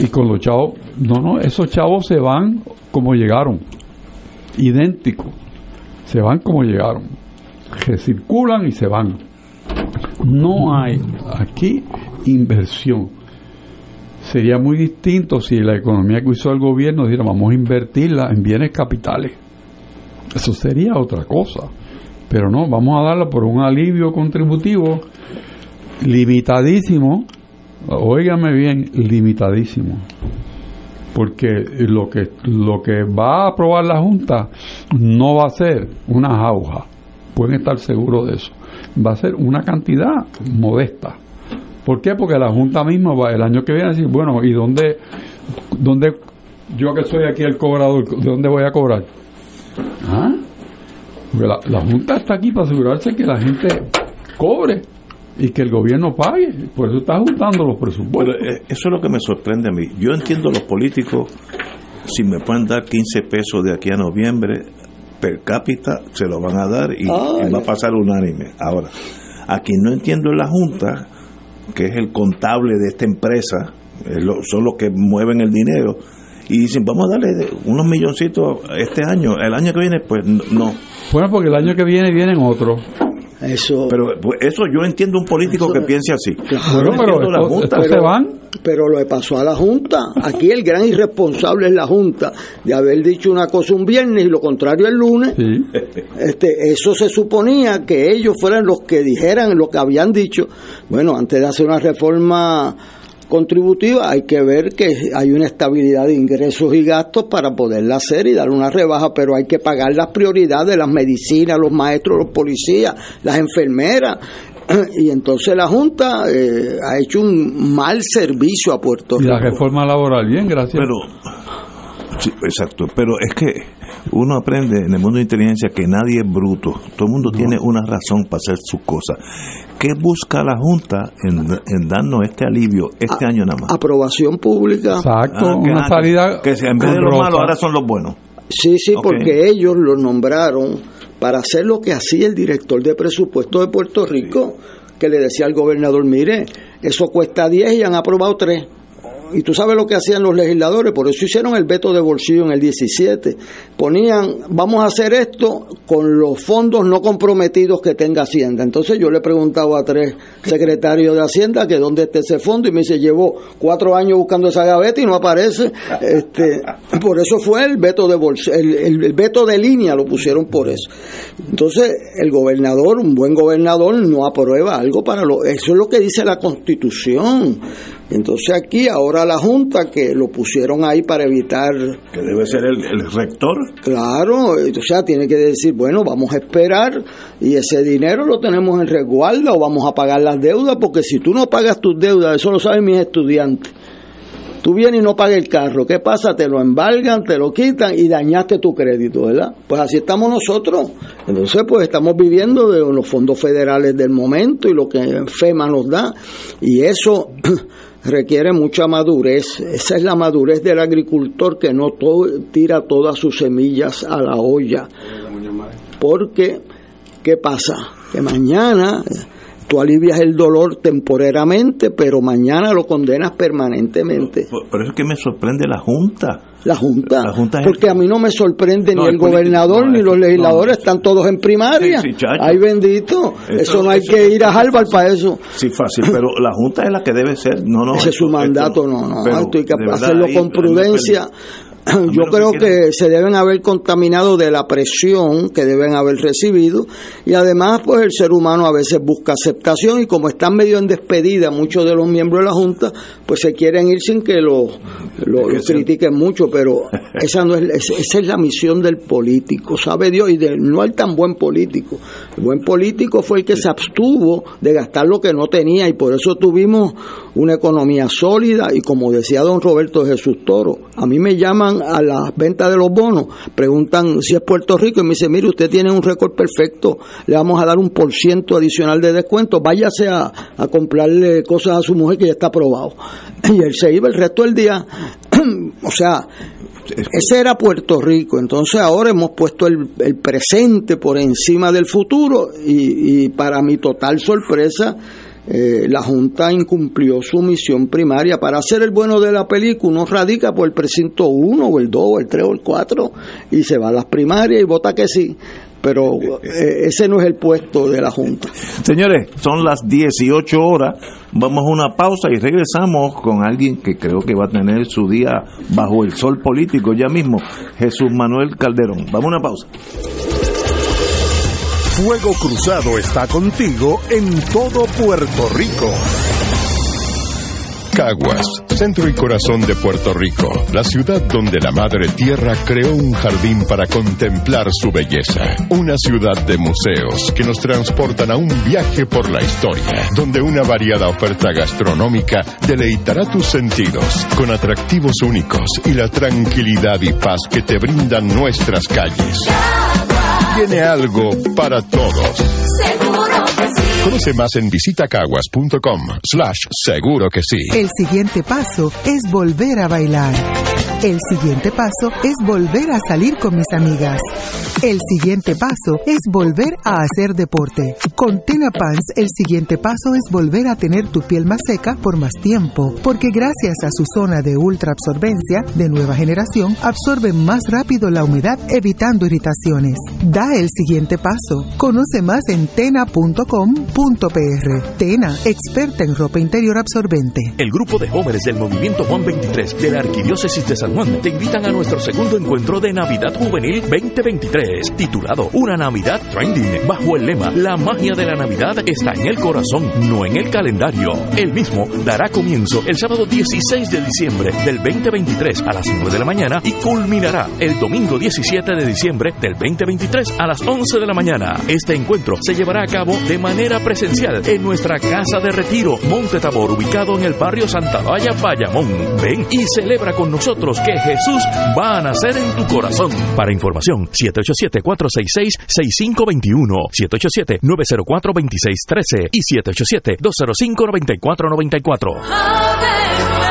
y con los chavos, no, no, esos chavos se van como llegaron, idénticos, se van como llegaron, recirculan y se van. No hay aquí inversión. Sería muy distinto si la economía que hizo el gobierno dijera vamos a invertirla en bienes capitales. Eso sería otra cosa pero no, vamos a darla por un alivio contributivo limitadísimo, óigame bien, limitadísimo, porque lo que, lo que va a aprobar la Junta no va a ser una jauja, pueden estar seguros de eso, va a ser una cantidad modesta. ¿Por qué? Porque la Junta misma va el año que viene a decir, bueno, ¿y dónde, dónde yo que soy aquí el cobrador, de dónde voy a cobrar? ¿Ah? La, la, Junta está aquí para asegurarse que la gente cobre y que el gobierno pague. Por eso está ajustando los presupuestos. Eh, eso es lo que me sorprende a mí. Yo entiendo los políticos, si me pueden dar 15 pesos de aquí a noviembre, per cápita se lo van a dar y, y va a pasar unánime. Ahora, a quien no entiendo es la Junta, que es el contable de esta empresa, son los que mueven el dinero, y dicen, vamos a darle unos milloncitos este año, el año que viene, pues no bueno, porque el año que viene vienen otros. Eso. Pero pues, eso yo entiendo un político que piense así. Claro, pero la junta. Pero, se van. Pero lo que pasó a la Junta. Aquí el gran irresponsable es la Junta de haber dicho una cosa un viernes y lo contrario el lunes. Sí. Este, eso se suponía que ellos fueran los que dijeran lo que habían dicho. Bueno, antes de hacer una reforma contributiva, hay que ver que hay una estabilidad de ingresos y gastos para poderla hacer y dar una rebaja, pero hay que pagar las prioridades, las medicinas, los maestros, los policías, las enfermeras. Y entonces la Junta eh, ha hecho un mal servicio a Puerto Rico. Y la reforma laboral, bien, gracias. Pero, sí, exacto, pero es que uno aprende en el mundo de inteligencia que nadie es bruto, todo el mundo tiene una razón para hacer sus cosas. ¿Qué busca la Junta en, darnos este alivio este año nada más? Aprobación pública. Exacto, ah, una salida. Que, en vez de los malos ahora son los buenos. Sí, sí, porque ellos lo nombraron para hacer lo que hacía el director de presupuesto de Puerto Rico, que le decía al gobernador, mire, eso cuesta 10 y han aprobado 3. Y tú sabes lo que hacían los legisladores, por eso hicieron el veto de bolsillo en el 17. Ponían, vamos a hacer esto con los fondos no comprometidos que tenga Hacienda. Entonces yo le he preguntado a tres secretarios de Hacienda que dónde está ese fondo y me dice, llevo cuatro años buscando esa gaveta y no aparece. Este, por eso fue el veto de bolsillo, el, el veto de línea lo pusieron por eso. Entonces el gobernador, un buen gobernador, no aprueba algo para lo, eso es lo que dice la Constitución. Entonces aquí ahora la Junta que lo pusieron ahí para evitar... Que debe ser el, rector. Claro, o sea, tiene que decir, bueno, vamos a esperar y ese dinero lo tenemos en resguardo o vamos a pagar las deudas, porque si tú no pagas tus deudas, eso lo saben mis estudiantes, Tú vienes y no pagas el carro. ¿Qué pasa? Te lo embargan, te lo quitan y dañaste tu crédito, ¿verdad? Pues así estamos nosotros. Entonces, pues estamos viviendo de los fondos federales del momento y lo que FEMA nos da. Y eso requiere mucha madurez. Esa es la madurez del agricultor que no tira todas sus semillas a la olla. Porque, ¿qué pasa? Que mañana tú alivias el dolor temporariamente, pero mañana lo condenas permanentemente. Por, eso es que me sorprende la Junta. La Junta, porque a mí no me sorprende ni el, gobernador ni los legisladores, están todos en primaria. Ay bendito, eso, no hay que ir a Harvard para eso. Sí, fácil, pero la Junta es la que debe ser, no, no. Ese es su mandato, no, no, hay que hacerlo con prudencia yo creo que se deben haber contaminado de la presión que deben haber recibido y además pues el ser humano a veces busca aceptación y como están medio en despedida muchos de los miembros de la Junta pues se quieren ir sin que lo, lo, critiquen mucho pero esa no es esa es la misión del político sabe Dios y de, no el tan buen político. El buen político fue el que se abstuvo de gastar lo que no tenía y por eso tuvimos una economía sólida y como decía don Roberto Jesús Toro a mí me llaman a la venta de los bonos, preguntan si es Puerto Rico y me dice, mire, usted tiene un récord perfecto, le vamos a dar un por ciento adicional de descuento, váyase a, a comprarle cosas a su mujer que ya está aprobado. Y él se iba el resto del día, o sea, ese era Puerto Rico, entonces ahora hemos puesto el, el presente por encima del futuro y para mi total sorpresa, eh, la Junta incumplió su misión primaria. Para hacer el bueno de la película, uno radica por el precinto 1 o el 2 o el 3 o el 4 y se va a las primarias y vota que sí. Pero eh, ese no es el puesto de la Junta. Señores, son las 18 horas. Vamos a una pausa y regresamos con alguien que creo que va a tener su día bajo el sol político ya mismo, Jesús Manuel Calderón. Vamos a una pausa. Fuego Cruzado está contigo en todo Puerto Rico. Caguas, centro y corazón de Puerto Rico, la ciudad donde la Madre Tierra creó un jardín para contemplar su belleza. Una ciudad de museos que nos transportan a un viaje por la historia, donde una variada oferta gastronómica deleitará tus sentidos con atractivos únicos y la tranquilidad y paz que te brindan nuestras calles tiene algo para todos. Conoce más en visitacaguas.com slash seguro que sí. El siguiente paso es volver a bailar. El siguiente paso es volver a salir con mis amigas. El siguiente paso es volver a hacer deporte. Con Tena Pants, el siguiente paso es volver a tener tu piel más seca por más tiempo, porque gracias a su zona de ultra absorbencia de nueva generación, absorbe más rápido la humedad evitando irritaciones. Da el siguiente paso. Conoce más en tena.com.pr. Tena, experta en ropa interior absorbente. El grupo de jóvenes del Movimiento Juan 23 de la Arquidiócesis de San Juan te invitan a nuestro segundo encuentro de Navidad Juvenil 2023, titulado Una Navidad Trending, bajo el lema La magia de la Navidad está en el corazón, no en el calendario. El mismo dará comienzo el sábado 16 de diciembre del 2023 a las 9 de la mañana y culminará el domingo 17 de diciembre del 2023 a las 11 de la mañana. Este encuentro se llevará a cabo de manera presencial en nuestra casa de retiro, Monte Tabor, ubicado en el barrio Santa Valla, Bayamón. Ven y celebra con nosotros que Jesús va a nacer en tu corazón. Para información, 787-466-6521, 787-904-2613 y 787-205-9494.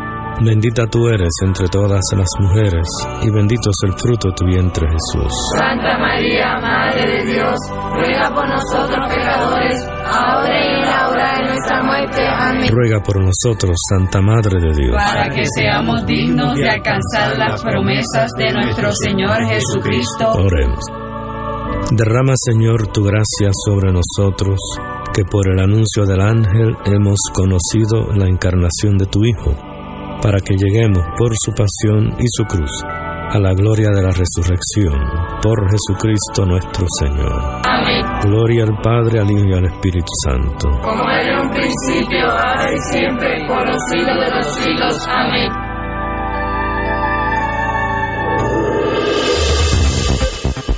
Bendita tú eres entre todas las mujeres, y bendito es el fruto de tu vientre Jesús. Santa María, Madre de Dios, ruega por nosotros pecadores, ahora y en la hora de nuestra muerte. Amén. Ruega por nosotros, Santa Madre de Dios. Para que seamos dignos de alcanzar las promesas de nuestro Señor Jesucristo. Oremos. Derrama, Señor, tu gracia sobre nosotros, que por el anuncio del ángel hemos conocido la encarnación de tu Hijo, para que lleguemos por su pasión y su cruz a la gloria de la resurrección, por Jesucristo nuestro Señor. Amén. Gloria al Padre, al Hijo y al Espíritu Santo. Como era un principio, ahora y siempre, por los siglos de los siglos. Amén.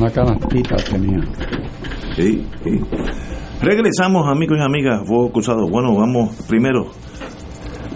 Una canastita tenía. Sí, sí. Regresamos, amigos y amigas, Fuego Cruzado. Bueno, vamos primero.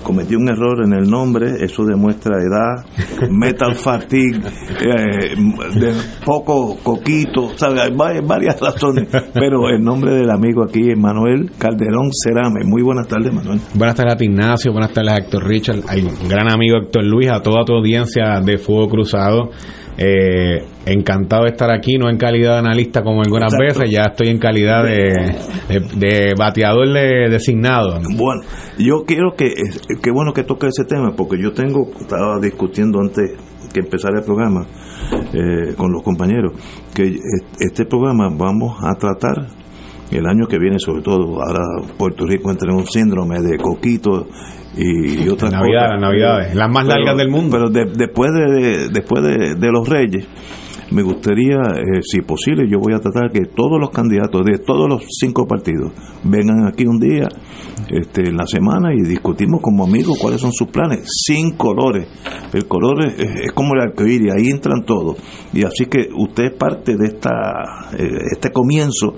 Cometí un error en el nombre, eso demuestra edad, metal fatigue, eh, de poco coquito, ¿sabe? hay va- varias razones, pero el nombre del amigo aquí es Manuel Calderón Cerame. Muy buenas tardes, Manuel. Buenas tardes a ti, Ignacio, buenas tardes a Héctor Richard, al gran amigo Héctor Luis, a toda tu audiencia de Fuego Cruzado. Eh, encantado de estar aquí, no en calidad de analista como algunas Exacto. veces, ya estoy en calidad de, de- de bateador de- designado. Bueno, yo quiero que, qué bueno que toque ese tema, porque yo tengo, estaba discutiendo antes que empezara el programa eh, con los compañeros, que est- este programa vamos a tratar el año que viene, sobre todo, ahora Puerto Rico entra en un síndrome de coquito y, y otras Navidad, cosas. las Navidades, las más largas del mundo. Pero de- después de, después de, de los Reyes, me gustaría, eh, si posible, yo voy a tratar que todos los candidatos de todos los cinco partidos vengan aquí un día este, en la semana y discutimos como amigos cuáles son sus planes, sin colores. El color es, es como el arcoíris, ahí entran todos. Y así que usted es parte de esta, eh, este comienzo.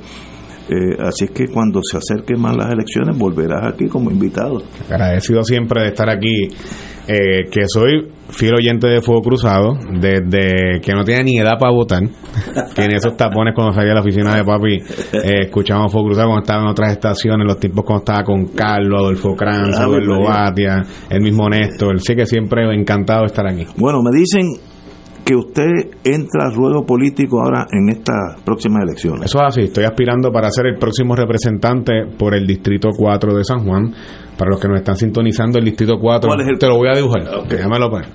Eh, así es que cuando se acerquen más las elecciones, volverás aquí como invitado. Agradecido siempre de estar aquí, eh, que soy fiel oyente de Fuego Cruzado, desde que no tenía ni edad para votar, que en esos tapones cuando salía a la oficina de papi, eh, escuchábamos Fuego Cruzado cuando estaba en otras estaciones, los tiempos cuando estaba con Carlos, Adolfo Kranz, Ah, Eduardo María. Batia, el mismo Néstor, sí que siempre encantado de estar aquí. Bueno, me dicen que usted entra al ruedo político ahora en estas próximas elecciones. Eso es así, estoy aspirando para ser el próximo representante por el Distrito 4 de San Juan. Para los que nos están sintonizando, el Distrito 4, ¿Cuál es el- te lo voy a dibujar, déjamelo poner.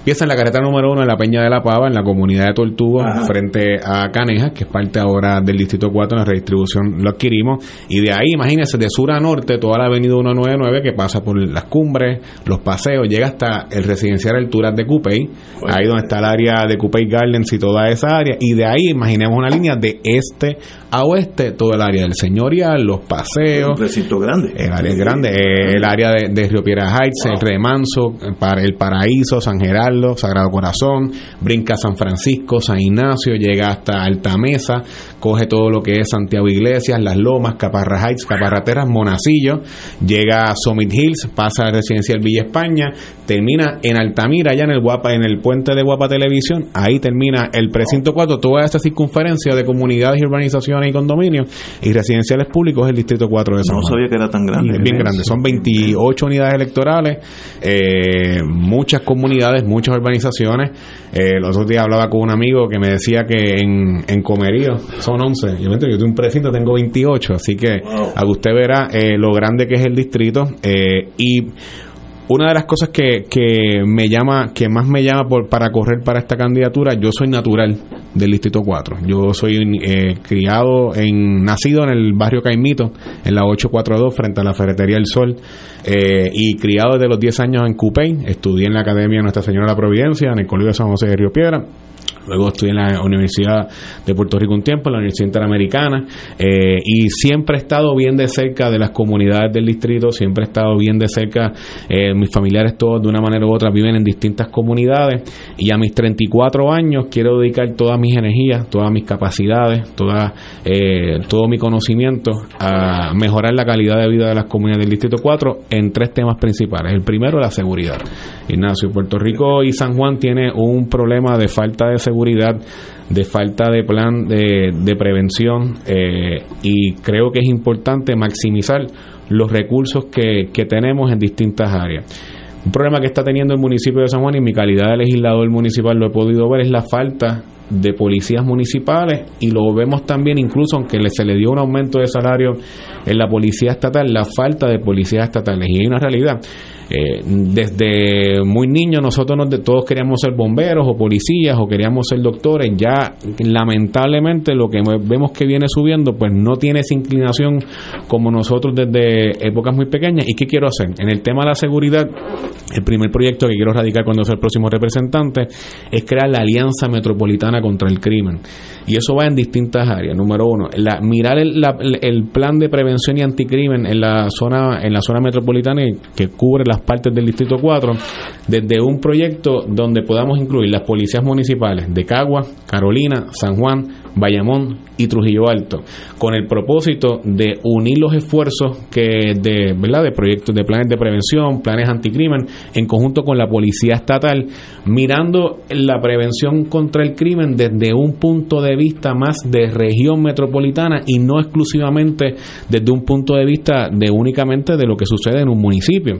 Empieza en la carreta número uno en la Peña de la Pava, en la comunidad de Tortugo, Ajá. frente a Caneja, que es parte ahora del Distrito 4, en la redistribución lo adquirimos. Y de ahí, imagínense, de sur a norte, toda la avenida 199 que pasa por las cumbres, los paseos, llega hasta el residencial Alturas de Cupey, ahí donde está el área de Cupey Gardens y toda esa área. Y de ahí, imaginemos una línea de este a oeste, todo el área del señorial, los paseos. Un recinto grande. El área es grande, el área de, de Río Piedra Heights, el Remanso, el Par- el Paraíso, San Gerardo, Carlos, Sagrado Corazón, brinca San Francisco, San Ignacio, llega hasta Altamesa, coge todo lo que es Santiago Iglesias, Las Lomas, Caparra Heights, Caparrateras, Monacillo, llega a Summit Hills, pasa a Residencial Villa España, termina en Altamira, allá en el Guapa, en el puente de Guapa Televisión, ahí termina el precinto 4, toda esta circunferencia de comunidades y urbanizaciones y condominios y residenciales públicos es el distrito 4 de San No Juan. sabía que era tan grande. Es bien grande, son 28 unidades electorales, eh, muchas comunidades, muchas urbanizaciones. Eh, los otros días hablaba con un amigo que me decía que en, en Comerío son 11. Yo, yo tengo un precinto, tengo 28, así que a usted verá eh, lo grande que es el distrito. eh, y una de las cosas que, que me llama, que más me llama por, para correr para esta candidatura, yo soy natural del Distrito 4. Yo soy eh, criado, en nacido en el barrio Caimito, en la 842, frente a la Ferretería del Sol, eh, y criado desde los 10 años en Cupey. Estudié en la Academia Nuestra Señora de la Providencia, en el Colegio de San José de Río Piedra. Luego estudié en la Universidad de Puerto Rico un tiempo, en la Universidad Interamericana, eh, y siempre he estado bien de cerca de las comunidades del distrito, siempre he estado bien de cerca, eh, mis familiares todos de una manera u otra viven en distintas comunidades, y a mis 34 años quiero dedicar todas mis energías, todas mis capacidades, toda, eh, todo mi conocimiento a mejorar la calidad de vida de las comunidades del Distrito 4 en tres temas principales. El primero, la seguridad. Ignacio, Puerto Rico y San Juan tiene un problema de falta de seguridad, de falta de plan de, de prevención eh, y creo que es importante maximizar los recursos que, que tenemos en distintas áreas. Un problema que está teniendo el municipio de San Juan y en mi calidad de legislador municipal lo he podido ver es la falta de policías municipales y lo vemos también incluso aunque se le dio un aumento de salario en la policía estatal, la falta de policías estatales y hay una realidad. Eh, desde muy niños nosotros nos todos queríamos ser bomberos o policías o queríamos ser doctores, ya lamentablemente lo que vemos que viene subiendo pues no tiene esa inclinación como nosotros desde épocas muy pequeñas. ¿Y qué quiero hacer? En el tema de la seguridad, el primer proyecto que quiero radicar cuando sea el próximo representante es crear la Alianza Metropolitana contra el Crimen. Y eso va en distintas áreas. Número uno, la, mirar el, la- el plan de prevención y anticrimen en la zona en la zona metropolitana que cubre las partes del Distrito 4 desde un proyecto donde podamos incluir las policías municipales de Cagua, Carolina, San Juan, Bayamón y Trujillo Alto, con el propósito de unir los esfuerzos que de, ¿verdad? de proyectos de planes de prevención, planes anticrimen, en conjunto con la policía estatal, mirando la prevención contra el crimen desde un punto de vista más de región metropolitana y no exclusivamente desde un punto de vista de únicamente de lo que sucede en un municipio.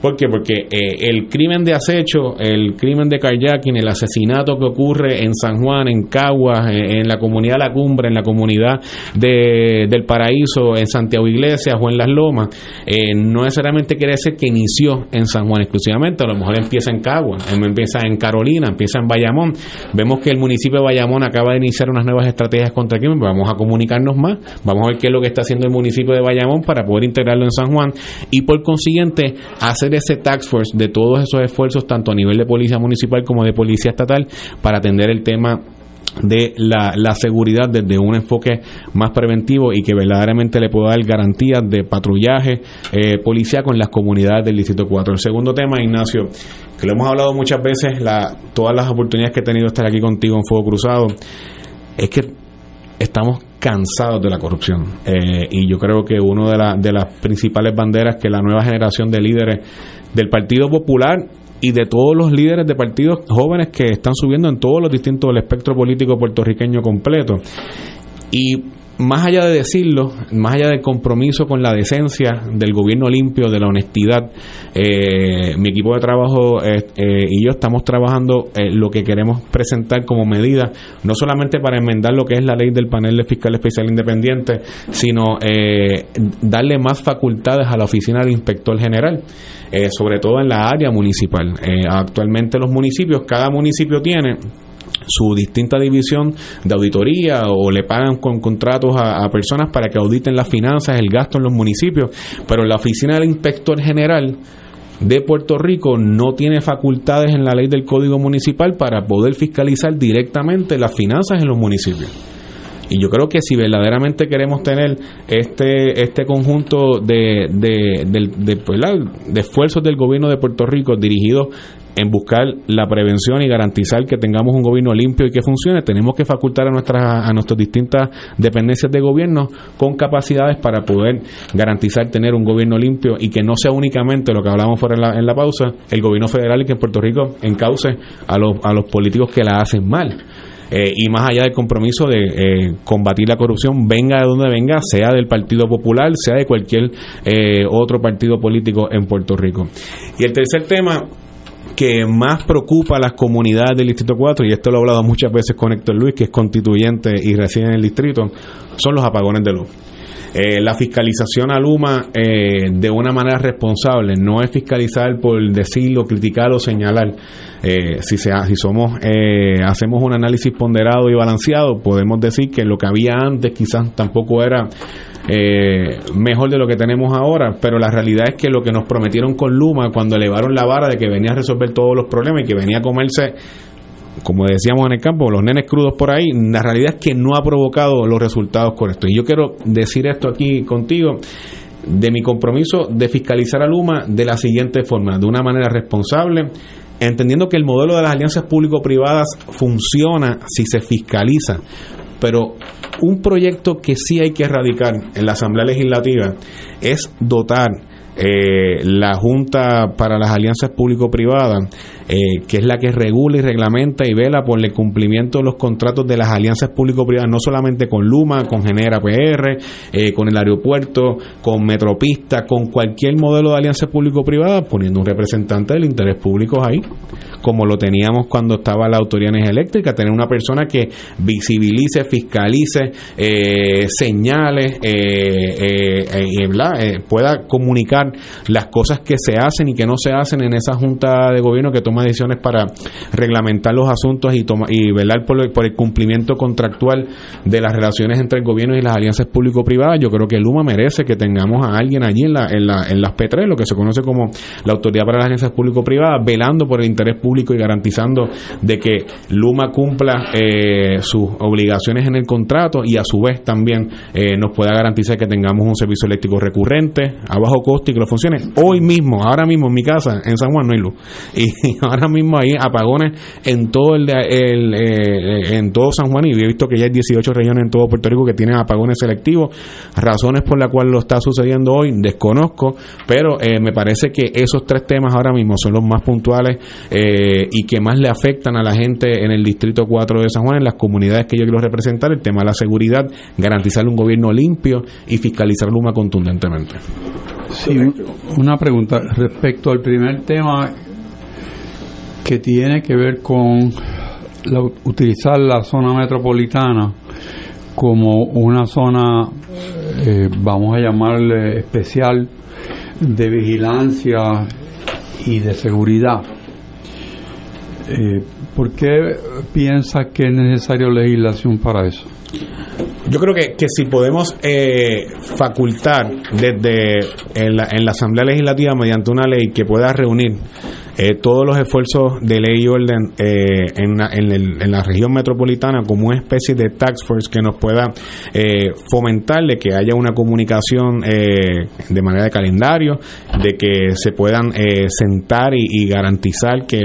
¿Por qué? Porque eh, el crimen de acecho, el crimen de kayaking, el asesinato que ocurre en San Juan, en Caguas, eh, en la comunidad La Cumbre, en la comunidad de, del Paraíso, en Santiago Iglesias o en Las Lomas, eh, no necesariamente quiere decir que inició en San Juan exclusivamente, a lo mejor empieza en Caguas, em- empieza en Carolina, empieza en Bayamón. Vemos que el municipio de Bayamón acaba de iniciar unas nuevas estrategias contra el crimen, vamos a comunicarnos más, vamos a ver qué es lo que está haciendo el municipio de Bayamón para poder integrarlo en San Juan y por consiguiente hacer ese tax force de todos esos esfuerzos tanto a nivel de policía municipal como de policía estatal para atender el tema de la, la seguridad desde un enfoque más preventivo y que verdaderamente le pueda dar garantías de patrullaje eh, policíaco en las comunidades del Distrito 4. El segundo tema, Ignacio, que lo hemos hablado muchas veces, todas las oportunidades que he tenido de estar aquí contigo en Fuego Cruzado, es que estamos cansados de la corrupción. Eh, y yo creo que una de, de las principales banderas que la nueva generación de líderes del Partido Popular y de todos los líderes de partidos jóvenes que están subiendo en todos los distintos del espectro político puertorriqueño completo. Y más allá de decirlo, más allá del compromiso con la decencia, del gobierno limpio, de la honestidad, eh, mi equipo de trabajo eh, eh, y yo estamos trabajando eh, lo que queremos presentar como medida, no solamente para enmendar lo que es la ley del panel de fiscal especial independiente, sino darle más facultades a la oficina del inspector general, sobre todo en la área municipal. Actualmente los municipios, cada municipio tiene su distinta división de auditoría o le pagan con contratos a, personas para que auditen las finanzas, el gasto en los municipios, pero la oficina del inspector general de Puerto Rico no tiene facultades en la ley del Código Municipal para poder fiscalizar directamente las finanzas en los municipios. Y yo creo que si verdaderamente queremos tener este este conjunto de, de, de, ¿verdad? de esfuerzos del gobierno de Puerto Rico dirigidos en buscar la prevención y garantizar que tengamos un gobierno limpio y que funcione, tenemos que facultar a nuestras a nuestras distintas dependencias de gobierno con capacidades para poder garantizar tener un gobierno limpio y que no sea únicamente lo que hablamos fuera en la, en la pausa, el gobierno federal y que en Puerto Rico encauce a los, a los políticos que la hacen mal. Eh, y más allá del compromiso de eh, combatir la corrupción, venga de donde venga, sea del Partido Popular, sea de cualquier eh, otro partido político en Puerto Rico. Y el tercer tema que más preocupa a las comunidades del Distrito 4, y esto lo he hablado muchas veces con Héctor Luis, que es constituyente y reside en el distrito, son los apagones de luz. Eh, la fiscalización a Luma eh, de una manera responsable no es fiscalizar por decirlo, criticar o señalar. Eh, si, sea, si somos hacemos un análisis ponderado y balanceado, podemos decir que lo que había antes quizás tampoco era mejor de lo que tenemos ahora, pero la realidad es que lo que nos prometieron con Luma cuando elevaron la vara de que venía a resolver todos los problemas y que venía a comerse como decíamos en el campo, los nenes crudos por ahí, la realidad es que no ha provocado los resultados correctos. Y yo quiero decir esto aquí contigo, de mi compromiso de fiscalizar a Luma de la siguiente forma, de una manera responsable, entendiendo que el modelo de las alianzas público-privadas funciona si se fiscaliza, pero un proyecto que sí hay que erradicar en la Asamblea Legislativa es dotar eh, la Junta para las Alianzas Público-Privadas, eh, que es la que regula y reglamenta y vela por el cumplimiento de los contratos de las alianzas público-privadas, no solamente con Luma, con Genera PR, eh, con el aeropuerto, con Metropista, con cualquier modelo de alianza público-privada, poniendo un representante del interés público ahí, como lo teníamos cuando estaba la Autoridad Eléctrica, tener una persona que visibilice, fiscalice, eh, señale, pueda comunicar las cosas que se hacen y que no se hacen en esa junta de gobierno que toma decisiones para reglamentar los asuntos y, toma, y velar por, el cumplimiento contractual de las relaciones entre el gobierno y las alianzas público-privadas. Yo creo que Luma merece que tengamos a alguien allí en, la, en, la, en las P3, lo que se conoce como la Autoridad para las Alianzas Público-Privadas, velando por el interés público y garantizando de que Luma cumpla eh, sus obligaciones en el contrato y a su vez también eh, nos pueda garantizar que tengamos un servicio eléctrico recurrente, a bajo costo y que lo funcione. Hoy mismo, ahora mismo en mi casa, en San Juan no hay luz. Y, ahora mismo hay apagones en todo el, el eh, en todo San Juan y he visto que ya hay 18 regiones en todo Puerto Rico que tienen apagones selectivos. Razones por las cuales lo está sucediendo hoy desconozco, pero eh, me parece que esos tres temas ahora mismo son los más puntuales eh, y que más le afectan a la gente en el distrito 4 de San Juan, en las comunidades que yo quiero representar, el tema de la seguridad, garantizar un gobierno limpio y fiscalizar Luma contundentemente. Sí, una pregunta respecto al primer tema que tiene que ver con utilizar la zona metropolitana como una zona, eh, vamos a llamarle especial, de vigilancia y de seguridad. Eh, ¿Por qué piensa que es necesaria legislación para eso? Yo creo que, que si podemos eh, facultar desde en la, en la Asamblea Legislativa mediante una ley que pueda reunir eh, todos los esfuerzos de ley y orden eh, en, la, en, la región metropolitana como una especie de tax force que nos pueda eh, fomentar de que haya una comunicación de manera de calendario, de que se puedan sentar y, garantizar que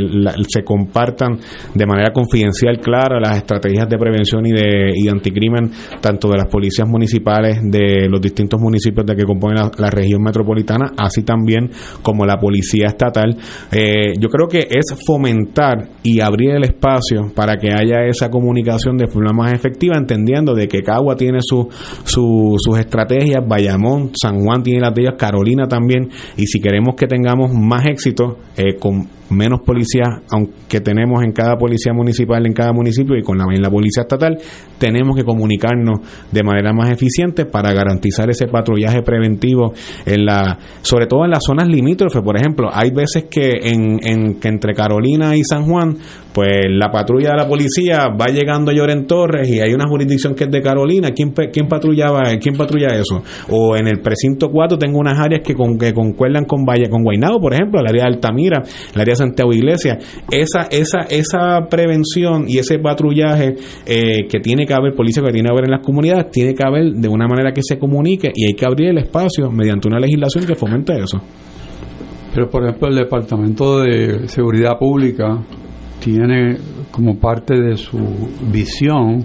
se compartan de manera confidencial clara las estrategias de prevención y de, y anticrimen tanto de las policías municipales de los distintos municipios de que componen la, la región metropolitana, así también como la policía estatal. Eh, yo creo que es fomentar y abrir el espacio para que haya esa comunicación de forma más efectiva, entendiendo de que Cagua tiene su, sus estrategias, Bayamón, San Juan tiene las de ellas, Carolina también, y si queremos que tengamos más éxito eh, con menos policías, aunque tenemos en cada policía municipal, en cada municipio y con la, en la policía estatal, tenemos que comunicarnos de manera más eficiente para garantizar ese patrullaje preventivo en la, sobre todo en las zonas limítrofes. Por ejemplo, hay veces que, en, en, que entre Carolina y San Juan, pues la patrulla de la policía va llegando a Lloren Torres y hay una jurisdicción que es de Carolina. ¿Quién, quién patrullaba, quién patrulla eso? O en el precinto 4 tengo unas áreas que, con, que concuerdan con Valle, con Guaynabo, por ejemplo, el área de Altamira, el área de Santiago Iglesia. Esa, esa, esa prevención y ese patrullaje eh, que tiene que haber, policía que tiene que haber en las comunidades, tiene que haber de una manera que se comunique y hay que abrir el espacio mediante una legislación que fomente eso. Pero, por ejemplo, el Departamento de Seguridad Pública tiene como parte de su visión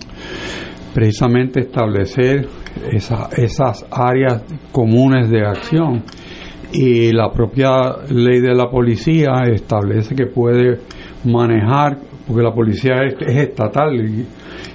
precisamente establecer esas áreas comunes de acción y la propia ley de la policía establece que puede manejar, porque la policía es, estatal y,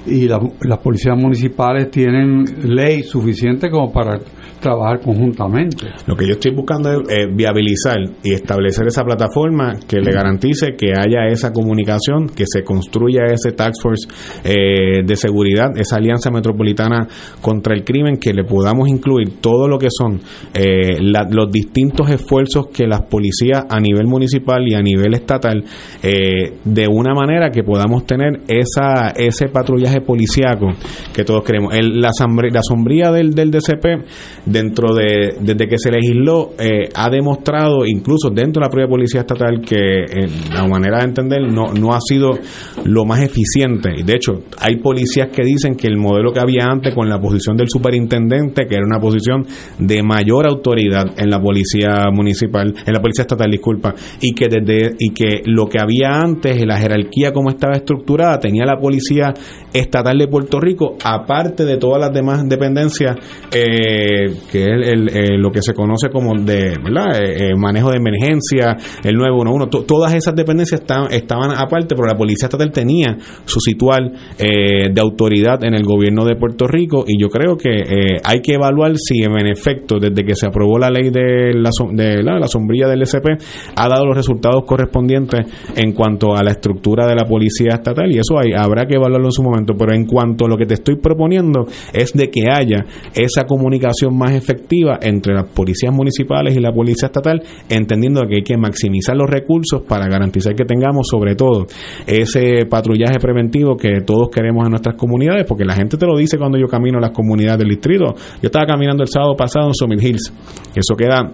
y las policías municipales tienen ley suficiente como para trabajar conjuntamente. Lo que yo estoy buscando es viabilizar y establecer esa plataforma que le garantice que haya esa comunicación, que se construya ese task force eh, de seguridad, esa alianza metropolitana contra el crimen, que le podamos incluir todo lo que son eh, los distintos esfuerzos que las policías a nivel municipal y a nivel estatal, eh, de una manera que podamos tener esa ese patrullaje policiaco que todos queremos. El, la, la sombría del, del DCP dentro de, desde que se legisló, eh, ha demostrado, incluso dentro de la propia Policía Estatal, que en la manera de entender no, no ha sido lo más eficiente. De hecho, hay policías que dicen que el modelo que había antes con la posición del superintendente, que era una posición de mayor autoridad en la policía municipal, en la policía estatal, disculpa, y que desde y que lo que había antes, la jerarquía como estaba estructurada, tenía la policía estatal de Puerto Rico, aparte de todas las demás dependencias eh, que es el, eh, lo que se conoce como de ¿verdad? Eh, eh, manejo de emergencia, el 911, todas esas dependencias estaban, estaban aparte, pero la Policía Estatal tenía su situal de autoridad en el gobierno de Puerto Rico y yo creo que hay que evaluar si en efecto, desde que se aprobó la ley de la, de la, sombrilla del SP, ha dado los resultados correspondientes en cuanto a la estructura de la Policía Estatal y eso hay, habrá que evaluarlo en su momento, pero en cuanto a lo que te estoy proponiendo es de que haya esa comunicación más efectiva entre las policías municipales y la policía estatal, entendiendo que hay que maximizar los recursos para garantizar que tengamos sobre todo ese patrullaje preventivo que todos queremos en nuestras comunidades, porque la gente te lo dice cuando yo camino a las comunidades del distrito. Yo estaba caminando el sábado pasado en Summit Hills, eso queda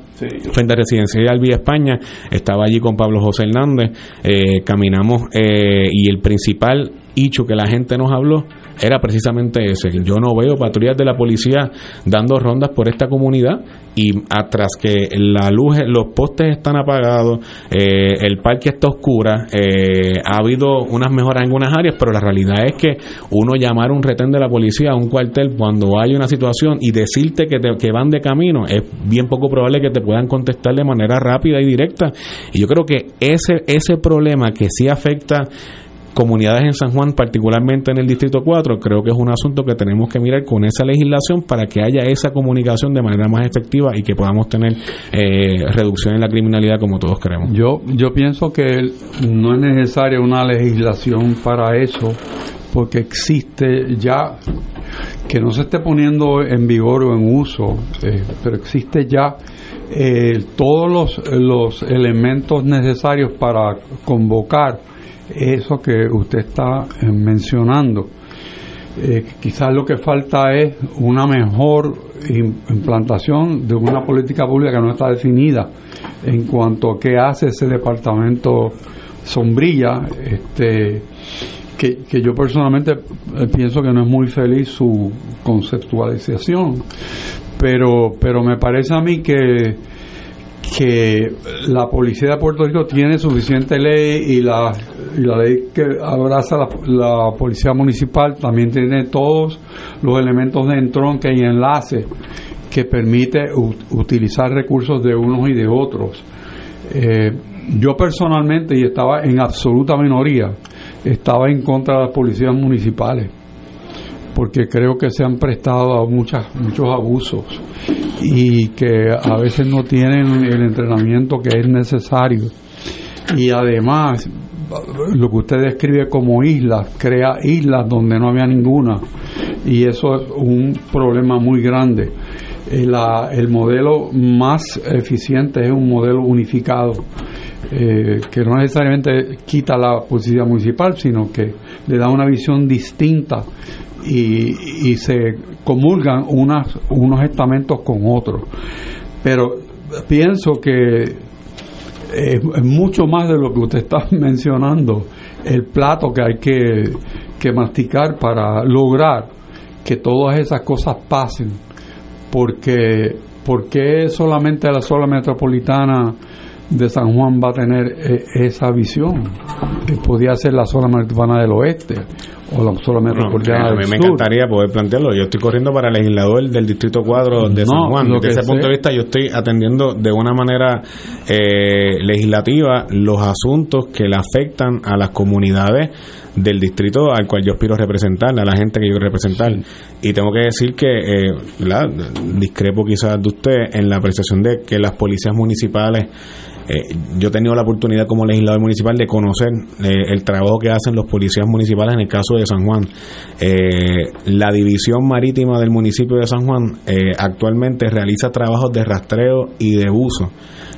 frente a Residencial Vía España, estaba allí con Pablo José Hernández, eh, caminamos eh, y el principal hecho que la gente nos habló era precisamente ese. Yo no veo patrullas de la policía dando rondas por esta comunidad y atrás que la luz, los postes están apagados, eh, el parque está oscura, eh, ha habido unas mejoras en algunas áreas, pero la realidad es que uno llamar un retén de la policía a un cuartel cuando hay una situación y decirte que, que van de camino, es bien poco probable que te puedan contestar de manera rápida y directa. Y yo creo que ese, ese problema que sí afecta comunidades en San Juan, particularmente en el Distrito 4, creo que es un asunto que tenemos que mirar con esa legislación para que haya esa comunicación de manera más efectiva y que podamos tener eh, reducción en la criminalidad como todos queremos. Yo, yo pienso que no es necesaria una legislación para eso, porque existe ya, que no se esté poniendo en vigor o en uso, eh, pero existe ya eh, todos los, los elementos necesarios para convocar eso que usted está eh, mencionando. Eh, quizás lo que falta es una mejor implantación de una política pública que no está definida en cuanto a qué hace ese departamento sombrilla, este, que, que yo personalmente eh, pienso que no es muy feliz su conceptualización, pero, pero me parece a mí que que la policía de Puerto Rico tiene suficiente ley y la, ley que abraza la, policía municipal también tiene todos los elementos de entronque y enlace que permite utilizar recursos de unos y de otros. Eh, yo personalmente, y estaba en absoluta minoría, estaba en contra de las policías municipales porque creo que se han prestado a muchas, muchos abusos y que a veces no tienen el entrenamiento que es necesario. Y además, lo que usted describe como islas, crea islas donde no había ninguna. Y eso es un problema muy grande. Eh, el modelo más eficiente es un modelo unificado. Eh, que no necesariamente quita la policía municipal, sino que le da una visión distinta y, se comulgan unas, unos estamentos con otros. Pero pienso que es, mucho más de lo que usted está mencionando, el plato que hay que, que masticar para lograr que todas esas cosas pasen, porque porque solamente la sola metropolitana de San Juan va a tener eh, esa visión, que podía ser la zona metropolitana del oeste o la zona metropolitana a mí me encantaría poder plantearlo. Yo estoy corriendo para legislador del Distrito 4 de San Juan. Desde ese punto de vista, yo estoy atendiendo de una manera eh, legislativa los asuntos que le afectan a las comunidades del distrito al cual yo aspiro a representar, a la gente que yo quiero representar. Y tengo que decir que, eh, discrepo quizás de usted en la apreciación de que las policías municipales eh, yo he tenido la oportunidad como legislador municipal de conocer eh, el trabajo que hacen los policías municipales en el caso de San Juan. Eh, la división marítima del municipio de San Juan actualmente realiza trabajos de rastreo y de uso.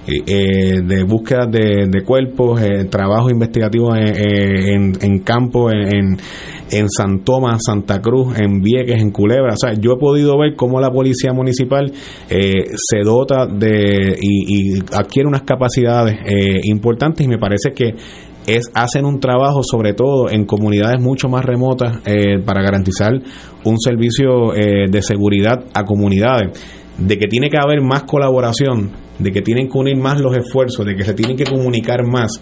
de búsqueda de, cuerpos, trabajos investigativos en, en, campo, en, en San Tomás, Santa Cruz, en Vieques, en Culebra. O sea, yo he podido ver cómo la policía municipal eh, se dota de y, adquiere unas capacidades eh, importantes y me parece que es hacen un trabajo sobre todo en comunidades mucho más remotas eh, para garantizar un servicio de seguridad a comunidades. De que tiene que haber más colaboración de que tienen que unir más los esfuerzos de que se tienen que comunicar más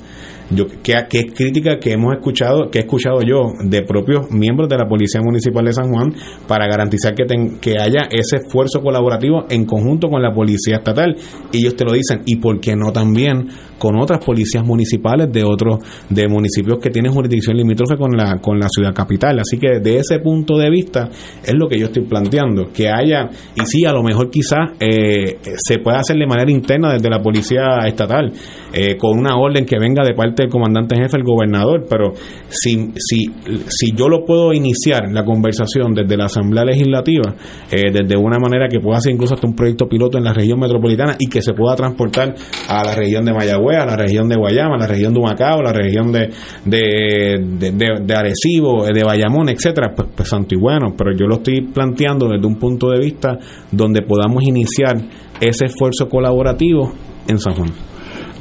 yo, que, es crítica que hemos escuchado, que he escuchado yo de propios miembros de la Policía Municipal de San Juan para garantizar que, que haya ese esfuerzo colaborativo en conjunto con la Policía Estatal. Ellos te lo dicen, y por qué no también con otras policías municipales de otros, de municipios que tienen jurisdicción limítrofe con la, con la ciudad capital. Así que desde ese punto de vista es lo que yo estoy planteando, que haya, y sí, a lo mejor quizás eh, se pueda hacer de manera interna desde la Policía Estatal, eh, con una orden que venga de parte el comandante jefe, el gobernador, pero si, si, si yo lo puedo iniciar la conversación desde la Asamblea Legislativa, eh, desde una manera que pueda ser incluso hasta un proyecto piloto en la región metropolitana y que se pueda transportar a la región de Mayagüez, a la región de Guayama, a la región de Humacao, a la región de, de, de, de, Arecibo, de Bayamón, etcétera, pues, pues santo y bueno, pero yo lo estoy planteando desde un punto de vista donde podamos iniciar ese esfuerzo colaborativo en San Juan.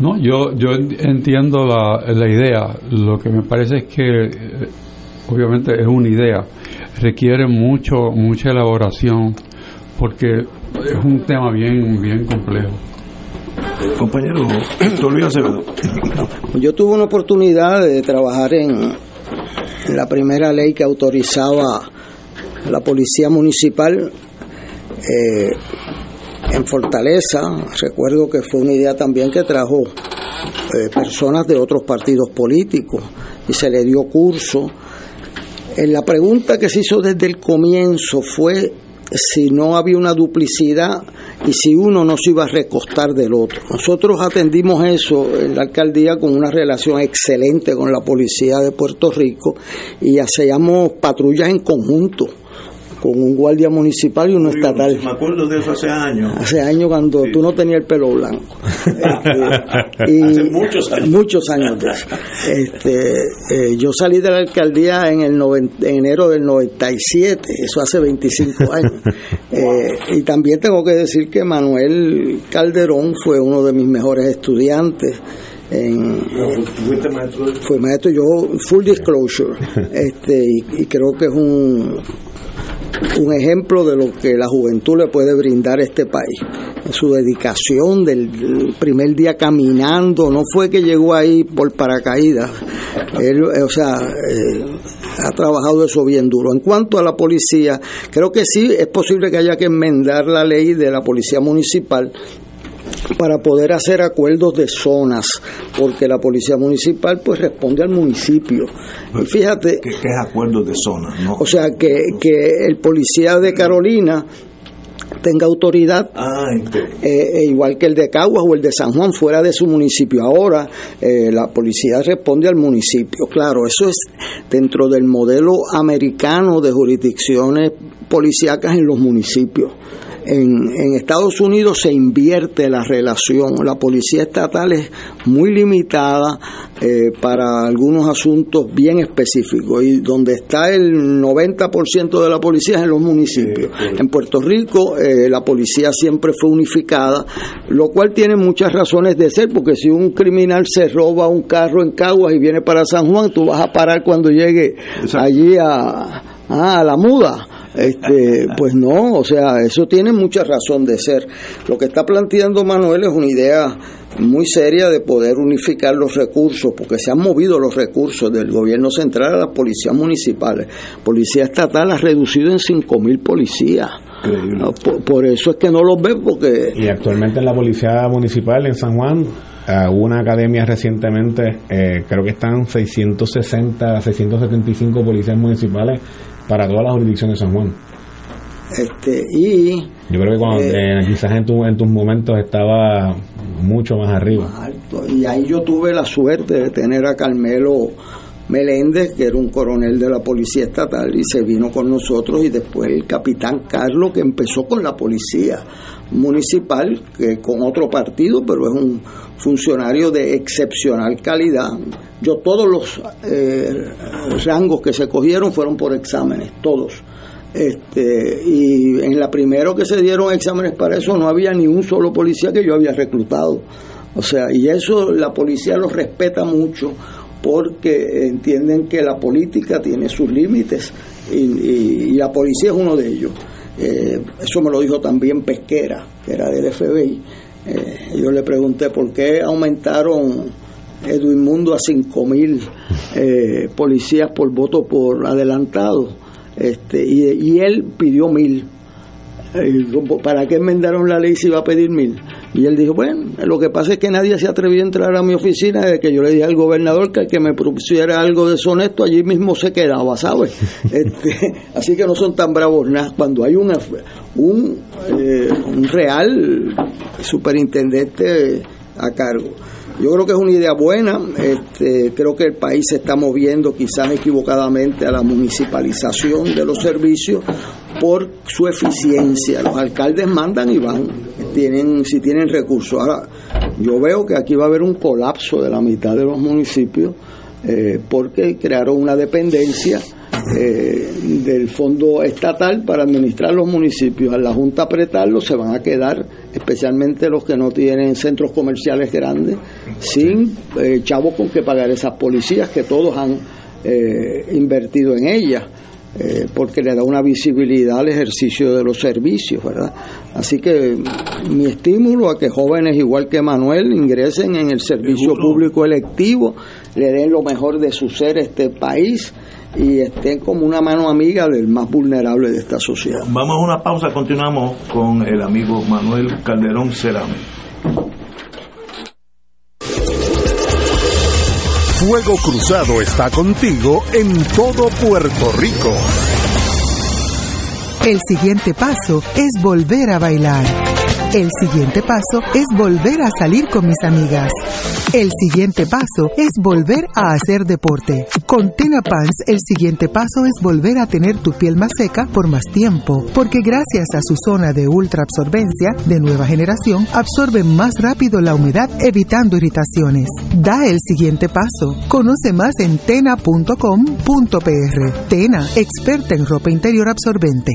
No, yo, yo entiendo la, la idea. Lo que me parece es que, eh, obviamente, es una idea. Requiere mucho, mucha elaboración porque es un tema bien, bien complejo. Compañero, Yo tuve una oportunidad de trabajar en, la primera ley que autorizaba la policía municipal eh, en Fortaleza, recuerdo que fue una idea también que trajo eh, personas de otros partidos políticos y se le dio curso. En la pregunta que se hizo desde el comienzo fue si no había una duplicidad y si uno no se iba a recostar del otro. Nosotros atendimos eso en la alcaldía con una relación excelente con la policía de Puerto Rico y hacíamos patrullas en conjunto con un guardia municipal y uno estatal. Me acuerdo de eso hace años. Hace años cuando tú no tenías el pelo blanco. Este, hace muchos años. Muchos años de eso. Este, eh, yo salí de la alcaldía en el enero del 97, eso hace 25 años. Eh, y también tengo que decir que Manuel Calderón fue uno de mis mejores estudiantes. En, maestro? Fue maestro, yo, full disclosure, este, y creo que es un, un ejemplo de lo que la juventud le puede brindar a este país. Su dedicación del primer día caminando, no fue que llegó ahí por paracaídas, él, eh, o sea, eh, ha trabajado eso bien duro. En cuanto a la policía, creo que sí es posible que haya que enmendar la ley de la policía municipal para poder hacer acuerdos de zonas, porque la policía municipal pues responde al municipio. Y fíjate... ¿Qué, es acuerdo de zonas? O sea, que, que el policía de Carolina tenga autoridad, ah, eh, igual que el de Caguas o el de San Juan, fuera de su municipio. Ahora eh, la policía responde al municipio. Claro, eso es dentro del modelo americano de jurisdicciones policíacas en los municipios en, Estados Unidos se invierte la relación. La policía estatal es muy limitada eh, para algunos asuntos bien específicos y donde está el 90% de la policía es en los municipios. En Puerto Rico eh, la policía siempre fue unificada, lo cual tiene muchas razones de ser, porque si un criminal se roba un carro en Caguas y viene para San Juan, tú vas a parar cuando llegue allí a, a la muda Este, pues no, o sea, eso tiene mucha razón de ser. Lo que está planteando Manuel es una idea muy seria de poder unificar los recursos, porque se han movido los recursos del gobierno central a las policías municipales. Policía estatal ha reducido en 5.000 policías. Por, por, eso es que no los ven, porque... Y actualmente en la policía municipal en San Juan Uh, hubo una academia recientemente, eh, creo que están 660, 675 policías municipales para todas las jurisdicciones de San Juan. Este, y yo creo que cuando, eh, eh, quizás en, tu, en tus momentos estaba mucho más arriba. Más alto. Y ahí yo tuve la suerte de tener a Carmelo Meléndez, que era un coronel de la Policía Estatal, y se vino con nosotros, y después el capitán Carlos, que empezó con la Policía Municipal, que con otro partido, pero es un funcionario de excepcional calidad. Yo todos los eh, rangos que se cogieron fueron por exámenes, todos. Este, y en la primero que se dieron exámenes para eso no había ni un solo policía que yo había reclutado. O sea, y eso la policía lo respeta mucho porque entienden que la política tiene sus límites y, la policía es uno de ellos. Eh, eso me lo dijo también Pesquera, que era del FBI. Eh, yo le pregunté por qué aumentaron Edwin Mundo a 5 mil eh, policías por voto por adelantado. Este, y, y él pidió mil. ¿Para qué enmendaron la ley si iba a pedir mil? Y él dijo, bueno, lo que pasa es que nadie se atrevió a entrar a mi oficina desde que yo le dije al gobernador que el que me propusiera algo deshonesto allí mismo se quedaba, ¿sabes? Este, así que no son tan bravos nada. Cuando hay un, un, eh, un real superintendente a cargo. Yo creo que es una idea buena, este, creo que el país se está moviendo quizás equivocadamente a la municipalización de los servicios por su eficiencia. Los alcaldes mandan y van, tienen, si tienen recursos. Ahora, yo veo que aquí va a haber un colapso de la mitad de los municipios eh, porque crearon una dependencia eh, del fondo estatal para administrar los municipios. A la Junta apretarlo se van a quedar, especialmente los que no tienen centros comerciales grandes, sin eh, chavos con que pagar esas policías que todos han eh, invertido en ellas. Porque le da una visibilidad al ejercicio de los servicios, ¿verdad? Así que mi estímulo a que jóvenes igual que Manuel ingresen en el servicio público electivo, le den lo mejor de su ser a este país y estén como una mano amiga del más vulnerable de esta sociedad. Vamos a una pausa, continuamos con el amigo Manuel Calderón Cerame. Fuego Cruzado está contigo en todo Puerto Rico. El siguiente paso es volver a bailar. El siguiente paso es volver a salir con mis amigas. El siguiente paso es volver a hacer deporte. Con Tena Pants, el siguiente paso es volver a tener tu piel más seca por más tiempo, porque gracias a su zona de ultra absorbencia de nueva generación, absorbe más rápido la humedad, evitando irritaciones. Da el siguiente paso. Conoce más en tena.com.pr. Tena, experta en ropa interior absorbente.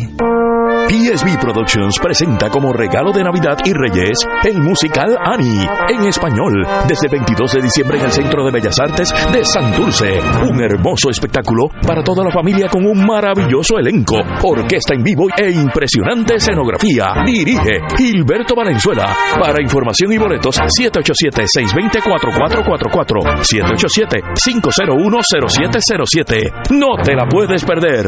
PSB Productions presenta como regalo de Navidad y Reyes el musical Annie en español desde el 22 de diciembre en el Centro de Bellas Artes de Santurce. Un hermoso espectáculo para toda la familia con un maravilloso elenco, orquesta en vivo e impresionante escenografía. Dirige Gilberto Valenzuela. Para información y boletos 787-620-4444 787-501-0707. No te la puedes perder.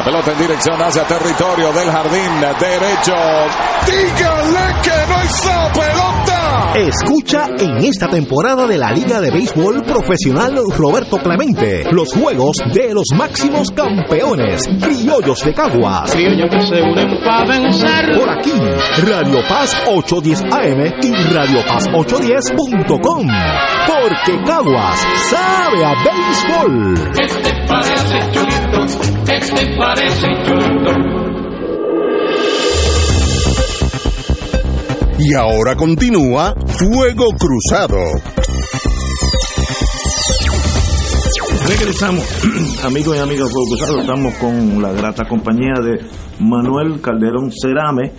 La pelota en dirección hacia territorio del jardín derecho. Dígale que no esa pelota. Escucha en esta temporada de la Liga de Béisbol Profesional Roberto Clemente los juegos de los máximos campeones, criollos de Caguas. Criollos que se unen para vencer. Por aquí, Radio Paz 810 AM y Radio Paz 810.com. Porque Caguas sabe a béisbol. ¿Qué te parece, chulito? ¿Qué te parece? Y ahora continúa Fuego Cruzado. Regresamos, amigos y amigas Fuego Cruzado, estamos con la grata compañía de Manuel Calderón Cerame,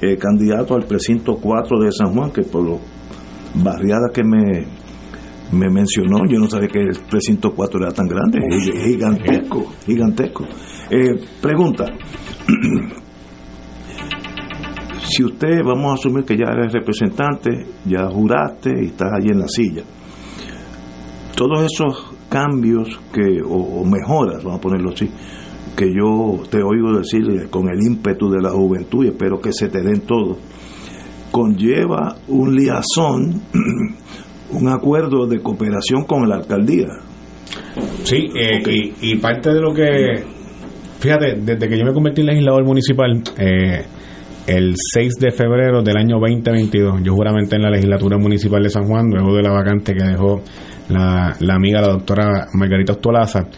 eh, candidato al precinto 4 de San Juan, que por lo barriada que me, me mencionó, yo no sabía que el precinto 4 era tan grande, es gigantesco, gigantesco. Eh, pregunta, si usted, vamos a asumir que ya eres representante, ya juraste y estás allí en la silla, todos esos cambios que o, o mejoras, vamos a ponerlo así, que yo te oigo decir con el ímpetu de la juventud y espero que se te den todos, conlleva un liazón, un acuerdo de cooperación con la alcaldía. Sí, eh, y, y parte de lo que, fíjate, desde que yo me convertí en legislador municipal, eh, el 6 de febrero del año 2022, yo juramenté en la legislatura municipal de San Juan, luego de la vacante que dejó la, la amiga, la doctora Margarita Ostolaza.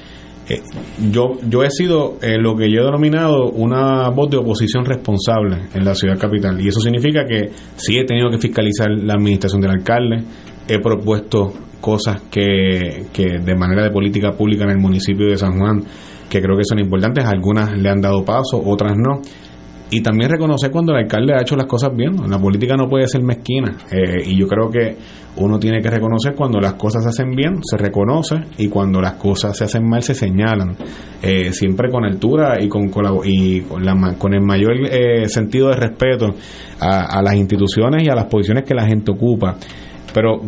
Eh, yo, yo he sido eh, lo que yo he denominado una voz de oposición responsable en la ciudad capital. Y eso significa que sí he tenido que fiscalizar la administración del alcalde, he propuesto cosas que, que de manera de política pública en el municipio de San Juan que creo que son importantes, algunas le han dado paso, otras no y también reconocer cuando el alcalde ha hecho las cosas bien. La política no puede ser mezquina. Eh, y yo creo que uno tiene que reconocer cuando las cosas se hacen bien, se reconoce, y cuando las cosas se hacen mal, se señalan. Eh, siempre con altura y con, y con, el mayor eh, sentido de respeto a las instituciones y a las posiciones que la gente ocupa. Pero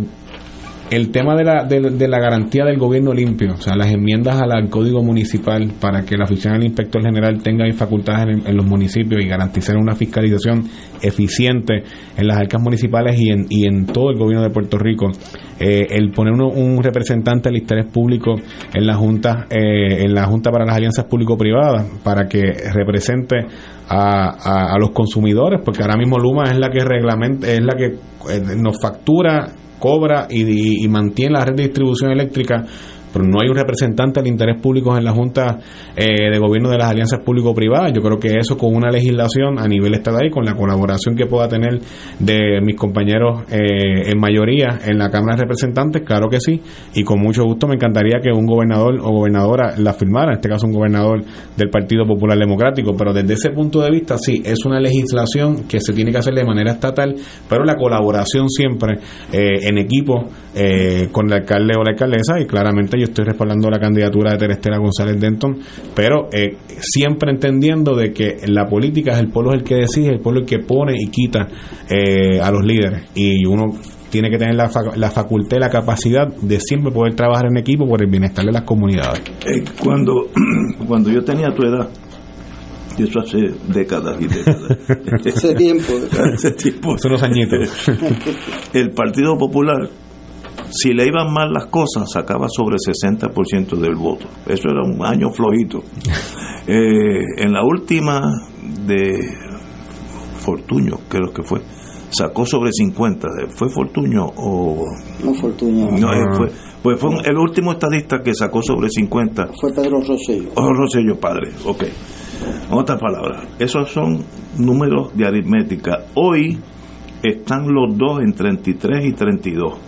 el tema de la, de, la garantía del gobierno limpio, o sea, las enmiendas al, código municipal para que la oficina del inspector general tenga facultades en, los municipios y garantizar una fiscalización eficiente en las arcas municipales y en, y en todo el gobierno de Puerto Rico. Eh, el poner un representante del interés público en la junta eh, en la junta para las alianzas público-privadas para que represente a, a, los consumidores porque ahora mismo Luma es la que reglamenta es la que eh, nos factura cobra y, y, mantiene la red de distribución eléctrica no hay un representante del interés público en la Junta eh, de Gobierno de las Alianzas Público-Privadas. Yo creo que eso con una legislación a nivel estatal y con la colaboración que pueda tener de mis compañeros eh, en mayoría en la Cámara de Representantes, claro que sí, y con mucho gusto me encantaría que un gobernador o gobernadora la firmara, en este caso un gobernador del Partido Popular Democrático, pero desde ese punto de vista sí, es una legislación que se tiene que hacer de manera estatal, pero la colaboración siempre eh, en equipo con el alcalde o la alcaldesa y claramente yo estoy respaldando la candidatura de Terestela González Denton, pero eh, siempre entendiendo de que la política es el pueblo el que decide, el pueblo el que pone y quita eh, a los líderes y uno tiene que tener la, la facultad y la capacidad de siempre poder trabajar en equipo por el bienestar de las comunidades. Eh, cuando, cuando yo tenía tu edad, y eso hace décadas y décadas. Ese tiempo. Ese tiempo. Son los añitos. El Partido Popular si le iban mal las cosas, sacaba sobre 60% del voto. Eso era un año flojito. Eh, en la última de Fortuño, creo que fue, sacó sobre 50. ¿Fue Fortuño o.? No, Fortuño. No, eh, fue, pues fue el último estadista que sacó sobre 50. Fue Pedro Rosello. Oh, Rosello, padre, ok. En otras palabras, esos son números de aritmética. Hoy están los dos en 33 y 32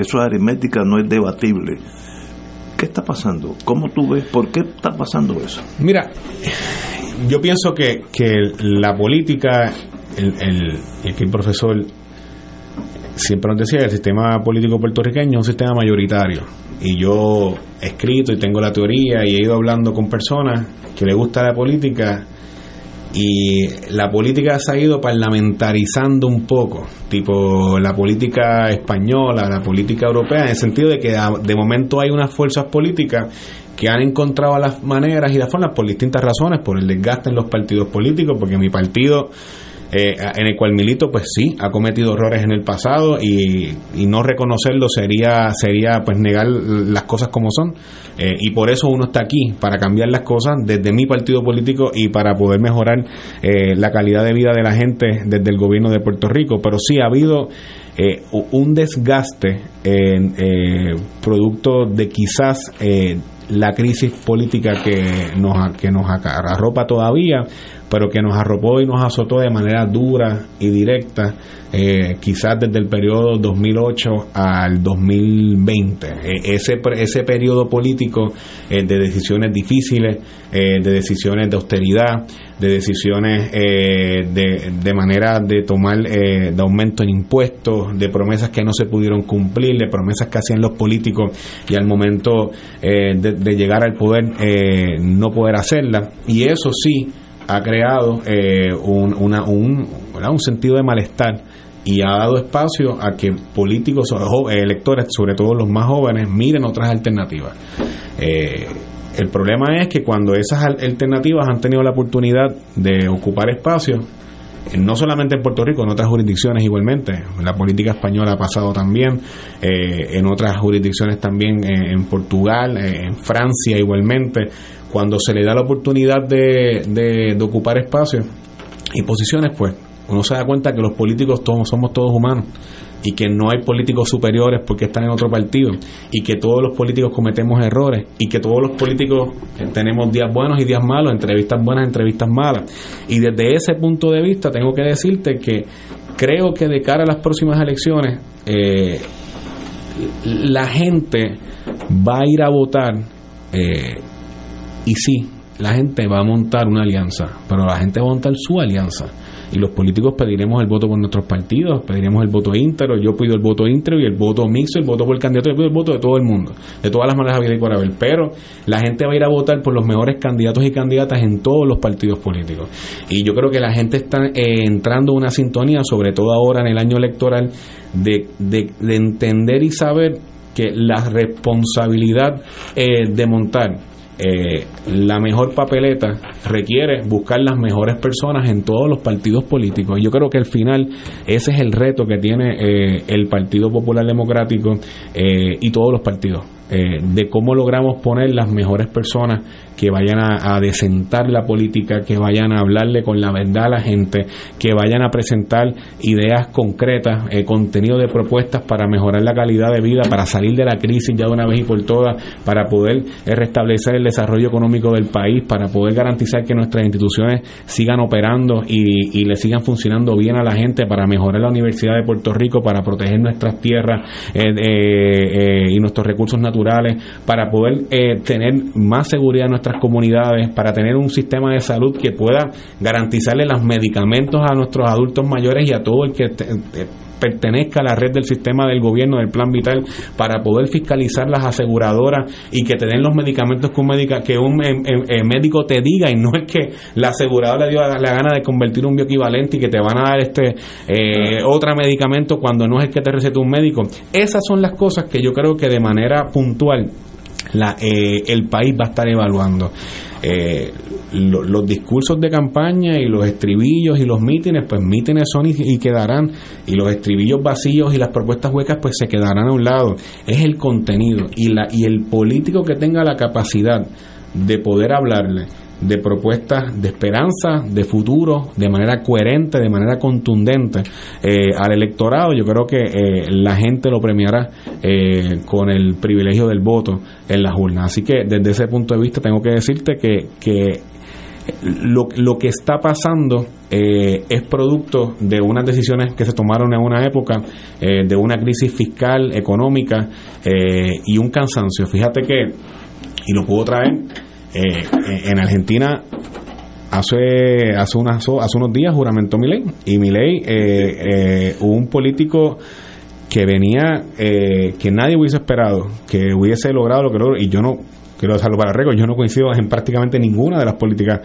eso es aritmética, no es debatible. ¿Qué está pasando? ¿Cómo tú ves? ¿Por qué está pasando eso? Mira, yo pienso que, que la política, el, el, el, profesor siempre nos decía que el sistema político puertorriqueño es un sistema mayoritario. Y yo he escrito y tengo la teoría y he ido hablando con personas que le gusta la política y la política se ha ido parlamentarizando un poco, tipo la política española, la política europea, en el sentido de que de momento hay unas fuerzas políticas que han encontrado las maneras y las formas por distintas razones, por el desgaste en los partidos políticos, porque mi partido eh, en el cual milito, pues sí, ha cometido errores en el pasado y, no reconocerlo sería, sería pues negar las cosas como son. Eh, y por eso uno está aquí, para cambiar las cosas desde mi partido político y para poder mejorar eh, la calidad de vida de la gente desde el gobierno de Puerto Rico. Pero sí ha habido un desgaste producto de quizás la crisis política que nos, que nos arropa todavía pero que nos arropó y nos azotó de manera dura y directa, eh, quizás desde el periodo 2008 al 2020. Eh, ese, ese periodo político eh, de decisiones difíciles, de decisiones de austeridad, de decisiones de, de, manera de tomar de aumento en impuestos, de promesas que no se pudieron cumplir, de promesas que hacían los políticos y al momento de, llegar al poder no poder hacerla. Y eso sí ha creado un, una, un, un sentido de malestar y ha dado espacio a que políticos electores, sobre todo los más jóvenes, miren otras alternativas. Eh, el problema es que cuando esas alternativas han tenido la oportunidad de ocupar espacios, eh, no solamente en Puerto Rico, en otras jurisdicciones igualmente. La política española ha pasado también, eh, en otras jurisdicciones también, en Portugal, en Francia igualmente. Cuando se le da la oportunidad de, de ocupar espacios y posiciones, pues uno se da cuenta que los políticos somos todos humanos y que no hay políticos superiores porque están en otro partido y que todos los políticos cometemos errores y que todos los políticos tenemos días buenos y días malos, entrevistas buenas, entrevistas malas. Y desde ese punto de vista tengo que decirte que creo que de cara a las próximas elecciones eh, la gente va a ir a votar eh, y sí, la gente va a montar una alianza, pero la gente va a montar su alianza y los políticos pediremos el voto por nuestros partidos, pediremos el voto íntero, yo pido el voto íntero y el voto mixto, el voto por el candidato, yo pido el voto de todo el mundo, de todas las maneras habidas y por haber, pero la gente va a ir a votar por los mejores candidatos y candidatas en todos los partidos políticos. Y yo creo que la gente está eh, entrando en una sintonía, sobre todo ahora en el año electoral, de, de, entender y saber que la responsabilidad eh, de montar eh, la mejor papeleta requiere buscar las mejores personas en todos los partidos políticos. Yo creo que al final ese es el reto que tiene eh, el Partido Popular Democrático eh, y todos los partidos. Eh, de cómo logramos poner las mejores personas que vayan a, desentar la política, que vayan a hablarle con la verdad a la gente, que vayan a presentar ideas concretas, eh, contenido de propuestas para mejorar la calidad de vida, para salir de la crisis ya de una vez y por todas, para poder eh, restablecer el desarrollo económico del país, para poder garantizar que nuestras instituciones sigan operando y, le sigan funcionando bien a la gente, para mejorar la Universidad de Puerto Rico, para proteger nuestras tierras y nuestros recursos naturales para poder eh, tener más seguridad en nuestras comunidades, para tener un sistema de salud que pueda garantizarle los medicamentos a nuestros adultos mayores y a todo el que pertenezca a la red del sistema del gobierno del plan vital para poder fiscalizar las aseguradoras y que te den los medicamentos que un, que un em, em, eh, médico te diga y no es que la aseguradora le dio la, gana de convertir un bioequivalente y que te van a dar este eh, otro medicamento cuando no es el que te receta un médico esas son las cosas que yo creo que de manera puntual la, eh, el país va a estar evaluando. Eh, los discursos de campaña y los estribillos y los mítines, pues mítines son y, quedarán, y los estribillos vacíos y las propuestas huecas, pues se quedarán a un lado. Es el contenido y, la, y el político que tenga la capacidad de poder hablarle de propuestas de esperanza, de futuro, de manera coherente, de manera contundente eh, al electorado. Yo creo que eh, la gente lo premiará eh, con el privilegio del voto en las urnas. Así que desde ese punto de vista tengo que decirte que, que lo, lo, que está pasando es producto de unas decisiones que se tomaron en una época, de una crisis fiscal, económica y un cansancio. Fíjate que, y lo puedo traer, eh, en Argentina hace hace, unas, hace unos días juramentó mi ley y mi ley eh, eh, un político que venía que nadie hubiese esperado que hubiese logrado lo que logró y yo no quiero dejarlo para arreglo yo no coincido en prácticamente ninguna de las políticas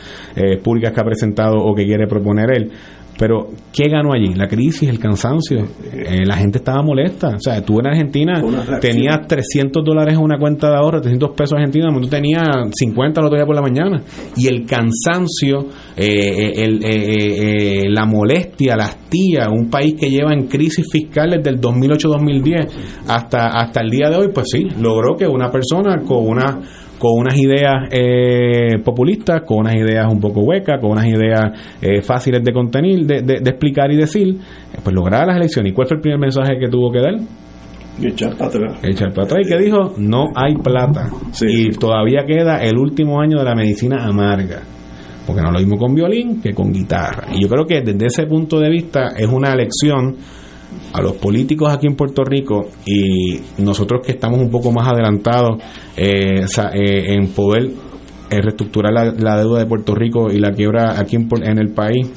públicas que ha presentado o que quiere proponer él pero, ¿qué ganó allí? La crisis, el cansancio. Eh, la gente estaba molesta. O sea, tú en Argentina tenías 300 dólares en una cuenta de ahorro, 300 pesos argentinos, tú tenías 50 el otro día por la mañana. Y el cansancio, eh, eh, la molestia, la hastía, un país que lleva en crisis fiscal desde el 2008-2010 hasta, hasta el día de hoy, pues sí, logró que una persona con una con unas ideas eh, populistas, con unas ideas un poco huecas, con unas ideas eh, fáciles de contener, de, explicar y decir, eh, pues lograr las elecciones. ¿Y cuál fue el primer mensaje que tuvo que dar? echar para atrás. Echar para atrás. ¿Y que dijo? No hay plata. Y todavía queda el último año de la medicina amarga porque no lo mismo con violín que con guitarra. Y yo creo que desde ese punto de vista es una lección a los políticos aquí en Puerto Rico y nosotros que estamos un poco más adelantados eh, eh, en poder eh, reestructurar la, deuda de Puerto Rico y la quiebra aquí en, el país.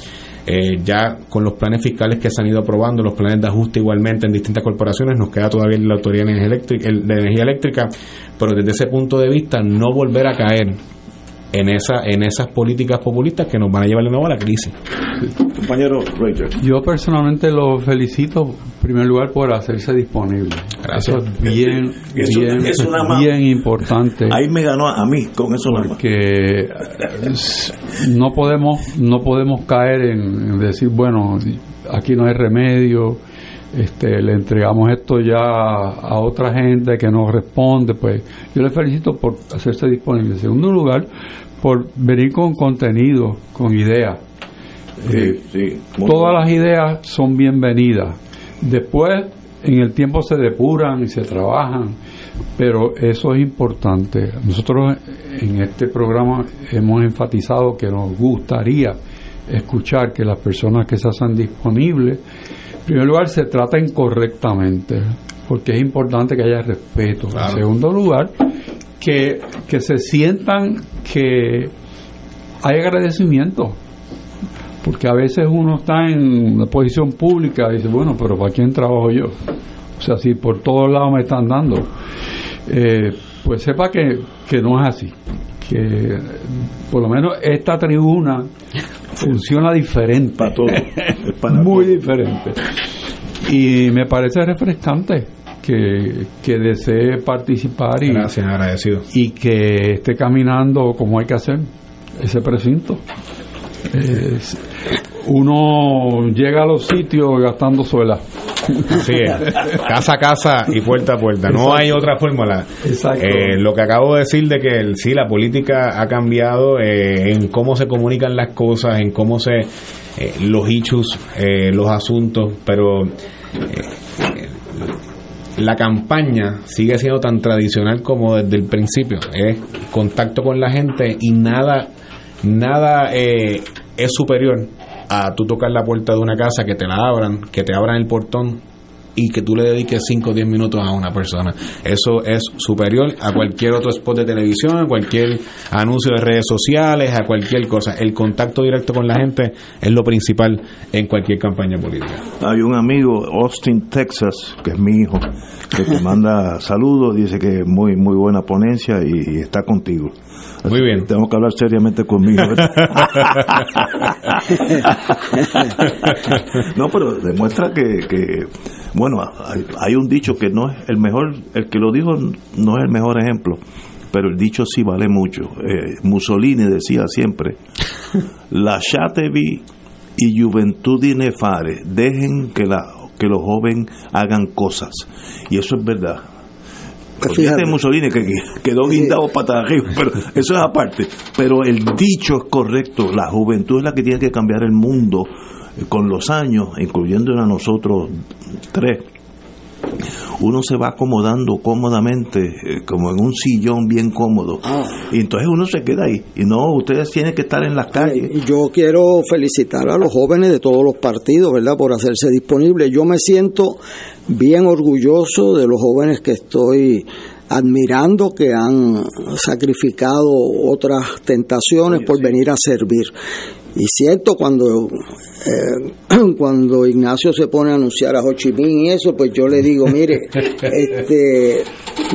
ya con los planes fiscales que se han ido aprobando, los planes de ajuste igualmente en distintas corporaciones, nos queda todavía la Autoridad de Energía Eléctrica, de Energía Eléctrica pero desde ese punto de vista no volver a caer en, esa, en esas políticas populistas que nos van a llevar de nuevo a la crisis. Compañero Yo personalmente lo felicito, en primer lugar, por hacerse disponible. Gracias. Eso es bien, bien, bien importante. Ahí me ganó a mí con eso Porque no podemos, no podemos caer en decir, bueno, aquí no hay remedio este, le entregamos esto ya a otra gente que nos responde, pues yo le felicito por hacerse disponible. En segundo lugar, por venir con contenido, con ideas. Eh, todas las ideas son bienvenidas. Después, en el tiempo se depuran y se trabajan, pero eso es importante. Nosotros en este programa hemos enfatizado que nos gustaría escuchar que las personas que se hacen disponibles en primer lugar, se traten correctamente, porque es importante que haya respeto. En segundo lugar, que, que se sientan que hay agradecimiento, porque a veces uno está en una posición pública y dice, bueno, pero ¿para quién trabajo yo? O sea, si por todos lados me están dando, eh, pues sepa que, que no es así, que por lo menos esta tribuna funciona diferente. Para todo. Muy diferente. Y me parece refrescante que, que desee participar y, Gracias, agradecido. y que esté caminando como hay que hacer ese precinto. uno llega a los sitios gastando suela. Así casa a casa y puerta a puerta. No hay otra fórmula. Eh, lo que acabo de decir de que sí, la política ha cambiado eh, en cómo se comunican las cosas, en cómo se. Eh, los issues, los asuntos, pero. La campaña sigue siendo tan tradicional como desde el principio. Es contacto con la gente y nada, nada es superior a tú tocar la puerta de una casa, que te la abran, que te abran el portón y que tú le dediques 5 o 10 minutos a una persona. Eso es superior a cualquier otro spot de televisión, a cualquier anuncio de redes sociales, a cualquier cosa. El contacto directo con la gente es lo principal en cualquier campaña política. Hay un amigo, Austin, Texas, que es mi hijo, que te manda saludos, dice que muy, muy buena ponencia y está contigo. Muy bien. Tengo que hablar seriamente conmigo. no, pero demuestra que, bueno, hay, un dicho que no es el mejor, el que lo dijo no es el mejor ejemplo, pero el dicho sí vale mucho. Eh, Mussolini decía siempre, la chatevi y juventud nefare, dejen que, la, que los jóvenes hagan cosas. Y eso es verdad Fíjate Mussolini que quedó guindado para arriba, pero eso es aparte. Pero el dicho es correcto, la juventud es la que tiene que cambiar el mundo con los años, incluyendo a nosotros tres. Uno se va acomodando cómodamente, eh, como en un sillón bien cómodo. Ah. Y entonces uno se queda ahí. Y no, ustedes tienen que estar en las calles. Yo quiero felicitar a los jóvenes de todos los partidos, ¿verdad?, por hacerse disponibles. Yo me siento bien orgulloso de los jóvenes que estoy admirando que han sacrificado otras tentaciones por venir a servir. Y siento cuando eh, cuando Ignacio se pone a anunciar a Ho Chi Minh y eso, pues yo le digo, mire, este,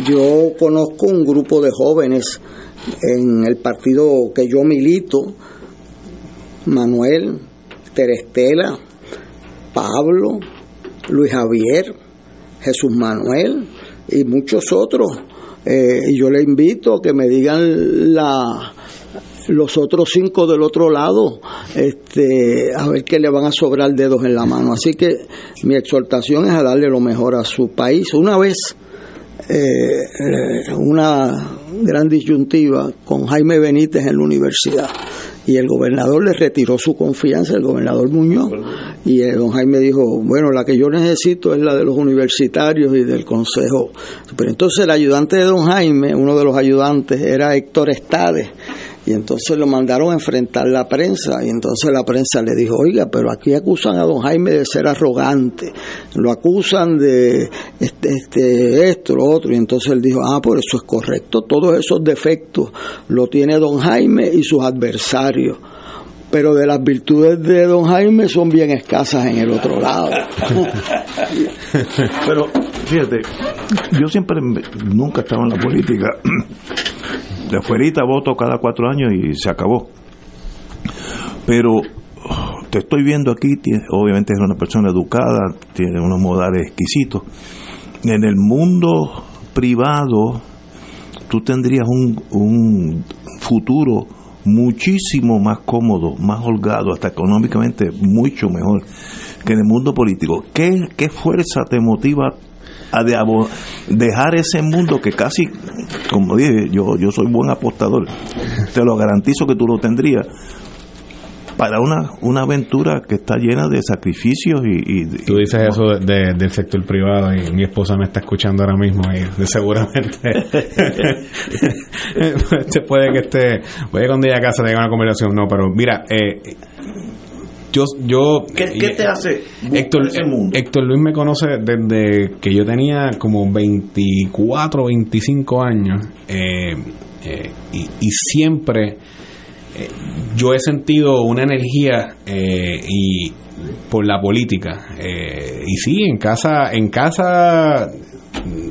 yo conozco un grupo de jóvenes en el partido que yo milito, Manuel, Terestela, Pablo, Luis Javier, Jesús Manuel y muchos otros. Eh, y yo le invito a que me digan la, los otros cinco del otro lado, este, a ver qué le van a sobrar dedos en la mano. Así que mi exhortación es a darle lo mejor a su país. Una vez, eh, una gran disyuntiva con Jaime Benítez en la universidad y el gobernador le retiró su confianza, el gobernador Muñoz, y el don Jaime dijo, bueno, la que yo necesito es la de los universitarios y del consejo. Pero entonces el ayudante de don Jaime, uno de los ayudantes, era Héctor Estades, Y entonces lo mandaron a enfrentar la prensa y entonces la prensa le dijo, oiga, pero aquí acusan a don Jaime de ser arrogante, lo acusan de este, este, esto, lo otro. Y entonces él dijo, ah, por eso es correcto, todos esos defectos lo tiene don Jaime y sus adversarios pero de las virtudes de don Jaime son bien escasas en el otro lado. pero fíjate, yo siempre nunca estaba en la política. De afuerita voto cada cuatro años y se acabó. Pero te estoy viendo aquí, obviamente es una persona educada, tiene unos modales exquisitos. En el mundo privado, tú tendrías un, un futuro muchísimo más cómodo, más holgado, hasta económicamente mucho mejor que en el mundo político. ¿Qué, qué fuerza te motiva a dejar ese mundo que casi, como dije, yo, yo soy buen apostador, te lo garantizo que tú lo tendrías, para una, una aventura que está llena de sacrificios y... Tú dices eso del sector privado y mi esposa me está escuchando ahora mismo y seguramente se puede que esté... Voy a cuando llegue a casa tenga una conversación, no, pero mira, eh, yo, yo ¿Qué, te hace Héctor, Héctor Luis me conoce desde que yo tenía como 24 25 años eh, eh, y, y, siempre yo he sentido una energía eh, y por la política eh, y sí en casa en casa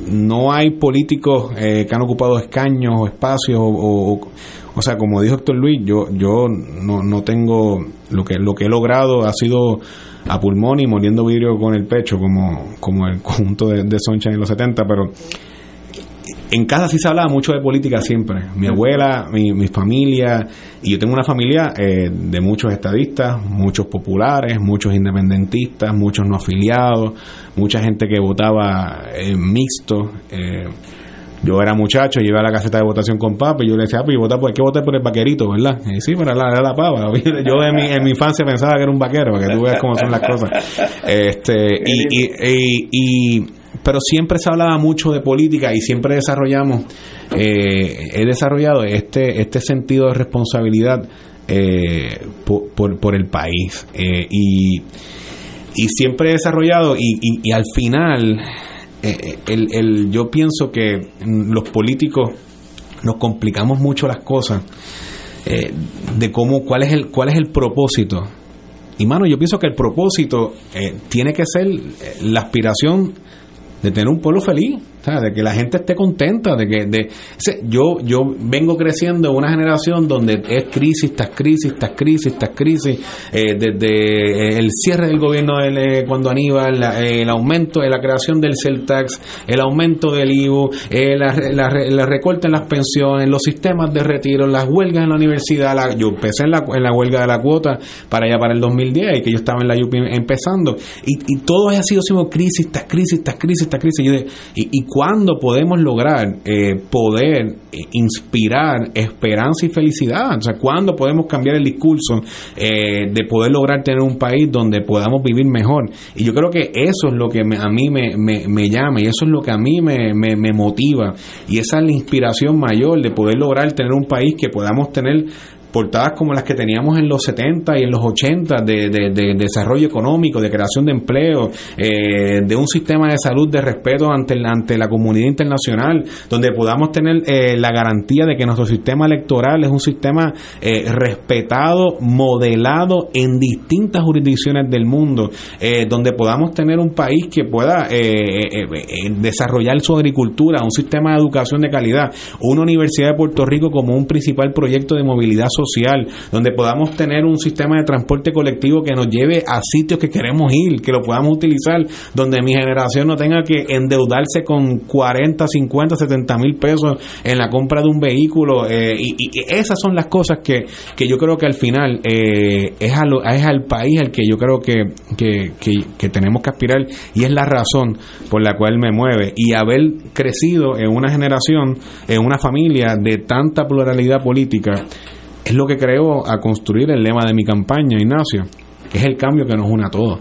no hay políticos eh, que han ocupado escaños o espacios o, o, sea como dijo Héctor Luis yo yo no, no tengo lo que lo que he logrado ha sido a pulmón y moliendo vidrio con el pecho como como el conjunto de, de Soncha en los 70 pero en casa sí se hablaba mucho de política siempre. Mi abuela, mi, mi familia, y yo tengo una familia eh, de muchos estadistas, muchos populares, muchos independentistas, muchos no afiliados, mucha gente que votaba eh, mixto. Eh, yo era muchacho, llevé a la caseta de votación con papá y yo le decía, ah, pues vota, hay que votar por el vaquerito, ¿verdad? Y sí, pero era la, la pava. Yo en mi, en mi infancia pensaba que era un vaquero, para que tú veas cómo son las cosas. Este, y, y, y pero siempre se hablaba mucho de política y siempre desarrollamos, eh, he desarrollado este, este sentido de responsabilidad eh, por, por, el país. Eh, y, y siempre he desarrollado, y, y, al final, el, el, yo pienso que los políticos nos complicamos mucho las cosas de cómo, cuál es el, cuál es el propósito. Y mano, yo pienso que el propósito tiene que ser la aspiración de tener un pueblo feliz de que la gente esté contenta, de que de, yo yo vengo creciendo en una generación donde es crisis tras crisis, tras crisis, tras crisis, eh, desde eh, el cierre del gobierno cuando Aníbal, el aumento de la creación del CELTAX, el aumento del IVU, eh, la, la, recorte en las pensiones, los sistemas de retiro, las huelgas en la universidad, yo empecé en la, en la huelga de la cuota para allá para el 2010 y que yo estaba en la UP empezando. Y, y todo ha sido, sido crisis tras crisis, tras crisis, tras crisis. Y, y, y ¿Cuándo podemos lograr eh, poder eh, inspirar esperanza y felicidad? O sea, ¿cuándo podemos cambiar el discurso eh, de poder lograr tener un país donde podamos vivir mejor? Y yo creo que eso es lo que a mí me, me, llama y eso es lo que a mí me, me motiva. Y esa es la inspiración mayor de poder lograr tener un país que podamos tener portadas como las que teníamos en los 70 y en los 80 de, de, desarrollo económico, de creación de empleo, eh, de un sistema de salud de respeto ante, ante la comunidad internacional, donde podamos tener eh, la garantía de que nuestro sistema electoral es un sistema eh, respetado, modelado en distintas jurisdicciones del mundo, donde podamos tener un país que pueda desarrollar su agricultura, un sistema de educación de calidad, una universidad de Puerto Rico como un principal proyecto de movilidad social, donde podamos tener un sistema de transporte colectivo que nos lleve a sitios que queremos ir, que lo podamos utilizar, donde mi generación no tenga que endeudarse con 40, 50, 70 mil pesos en la compra de un vehículo. Eh, y, esas son las cosas que, que yo creo que al final eh, es, es al país al que yo creo que, que, que tenemos que aspirar y es la razón por la cual me mueve. Y haber crecido en una generación, en una familia de tanta pluralidad política, es lo que creo a construir el lema de mi campaña, Ignacio, que es el cambio que nos une a todos.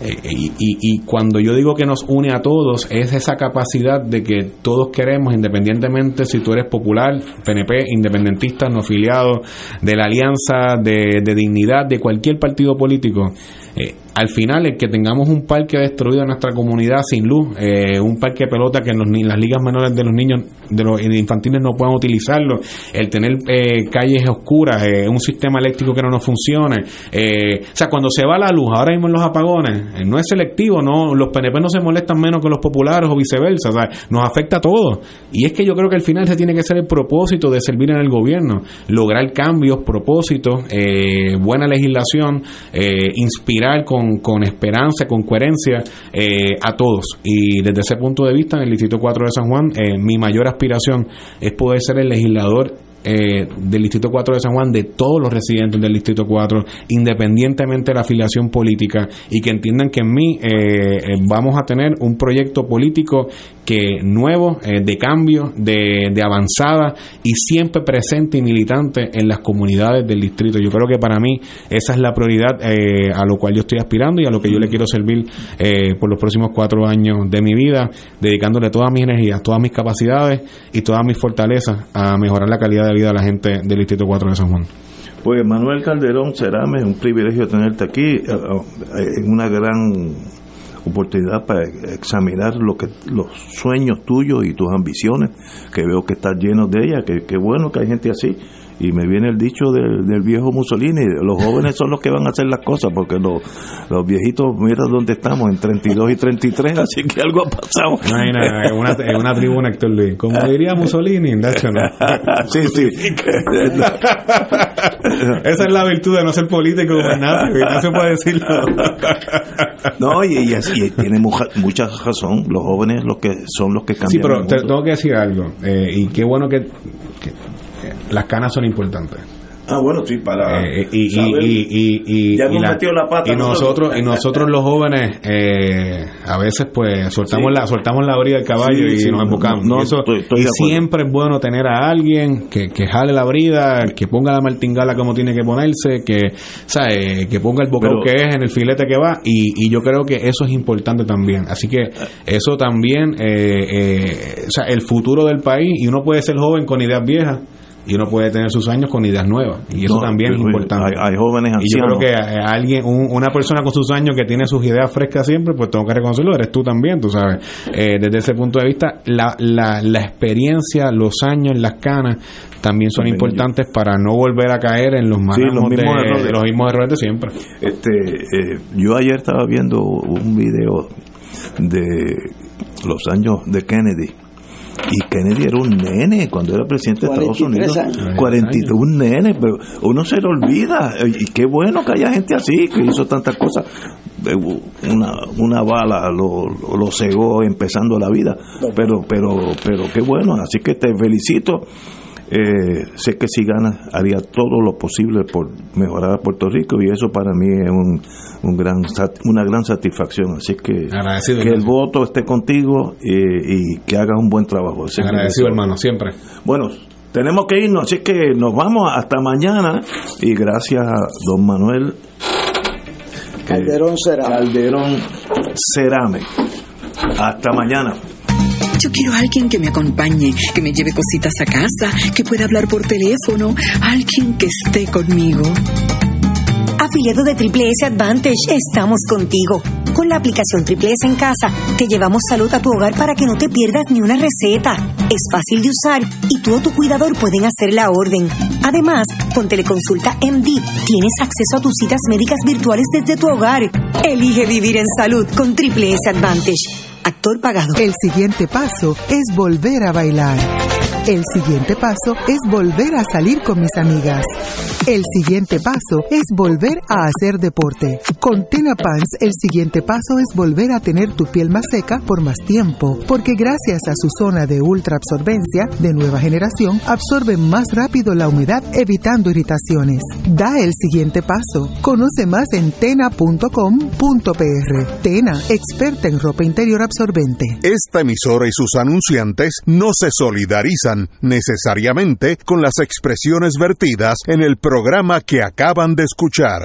Eh, y, y, cuando yo digo que nos une a todos, es esa capacidad de que todos queremos, independientemente si tú eres popular, PNP, independentista, no afiliado, de la alianza, de, de dignidad, de cualquier partido político, eh, al final el que tengamos un parque destruido en nuestra comunidad sin luz, eh, un parque de pelota que en los, las ligas menores de los niños, de los infantiles no puedan utilizarlo, el tener eh, calles oscuras, eh, un sistema eléctrico que no nos funcione, o sea, cuando se va la luz, ahora mismo en los apagones, no es selectivo, no los PNP no se molestan menos que los populares o viceversa, o sea, nos afecta a todos. Y es que yo creo que al final se tiene que ser el propósito de servir en el gobierno, lograr cambios, propósitos, buena legislación, inspirar con con, esperanza, con coherencia eh, a todos. Y desde ese punto de vista, en el Distrito 4 de San Juan, eh, mi mayor aspiración es poder ser el legislador eh, del Distrito 4 de San Juan, de todos los residentes del Distrito 4, independientemente de la afiliación política, y que entiendan que en mí vamos a tener un proyecto político que nuevo, eh, de cambio, de, de, avanzada y siempre presente y militante en las comunidades del distrito. Yo creo que para mí esa es la prioridad eh, a lo cual yo estoy aspirando y a lo que yo le quiero servir eh, por los próximos cuatro años de mi vida, dedicándole todas mis energías, todas mis capacidades y todas mis fortalezas a mejorar la calidad de vida de la gente del Distrito 4 de San Juan. Pues Manuel Calderón Cerame, un privilegio tenerte aquí en una gran oportunidad para examinar lo que los sueños tuyos y tus ambiciones, que veo que estás lleno de ellas, que, que bueno que hay gente así y me viene el dicho del, viejo Mussolini, los jóvenes son los que van a hacer las cosas, porque los, los viejitos, mira dónde estamos, en 32 y 33, así que algo ha pasado. No hay nada, una, una tribuna, Héctor Luis. Como diría Mussolini, de hecho no. sí, sí. Esa es la virtud de no ser político, Ignacio, Ignacio puede decirlo. no, y, y, así, tiene mucha, mucha razón, los jóvenes los que son los que cambian. Sí, pero tengo que decir algo, eh, y qué bueno que las canas son importantes. Ah, bueno, sí, para. Eh, y, y, y, nosotros, y nosotros los jóvenes, eh, a veces, pues, soltamos, la, soltamos la brida del caballo y nos embocamos. y siempre es bueno tener a alguien que, que jale la brida, que ponga la martingala como tiene que ponerse, que, ¿sabe? que ponga el bocado que es en el filete que va. Y, yo creo que eso es importante también. Así que eso también, eh, o sea, el futuro del país, y uno puede ser joven con ideas viejas y uno puede tener sus años con ideas nuevas y eso también es importante. hay, jóvenes y yo creo que alguien una persona con sus años que tiene sus ideas frescas siempre pues tengo que reconocerlo eres tú también tú sabes. Eh, desde ese punto de vista la, la, la experiencia los años las canas también son importantes para no volver a caer en los, sí, los, mismos de, errores. los mismos errores de siempre. Este eh, yo ayer estaba viendo un video de los años de Kennedy y Kennedy era un nene cuando era presidente de Estados Unidos. Años. 42, un nene, pero uno se lo olvida. Y qué bueno que haya gente así, que hizo tantas cosas. Una, una bala lo, lo cegó empezando la vida. Pero, pero, pero qué bueno. Así que te felicito eh, sé que si gana haría todo lo posible por mejorar a Puerto Rico y eso para mí es un, un gran una gran satisfacción. Así que que el voto esté contigo y que hagas un buen trabajo. Agradecido hermano siempre. Bueno tenemos que irnos así que nos vamos hasta mañana y gracias a don Manuel. Calderón Cerame. Calderón Cerame. Hasta mañana yo quiero a alguien que me acompañe, que me lleve cositas a casa, que pueda hablar por teléfono, alguien que esté conmigo. Afiliado de Triple S Advantage, estamos contigo. Con la aplicación Triple S en casa, te llevamos salud a tu hogar para que no te pierdas ni una receta. Es fácil de usar y tú o tu cuidador pueden hacer la orden. Además, con Teleconsulta MD, tienes acceso a tus citas médicas virtuales desde tu hogar. Elige vivir en salud con Triple S Advantage actor pagado. El siguiente paso es volver a bailar. El siguiente paso es volver a salir con mis amigas. El siguiente paso es volver a hacer deporte. Con Tena Pants, el siguiente paso es volver a tener tu piel más seca por más tiempo, porque gracias a su zona de ultra absorbencia de nueva generación, absorbe más rápido la humedad, evitando irritaciones. Da el siguiente paso. Conoce más en tena.com.pr. Tena, experta en ropa interior absorbente. Esta emisora y sus anunciantes no se solidarizan necesariamente con las expresiones vertidas en el programa que acaban de escuchar.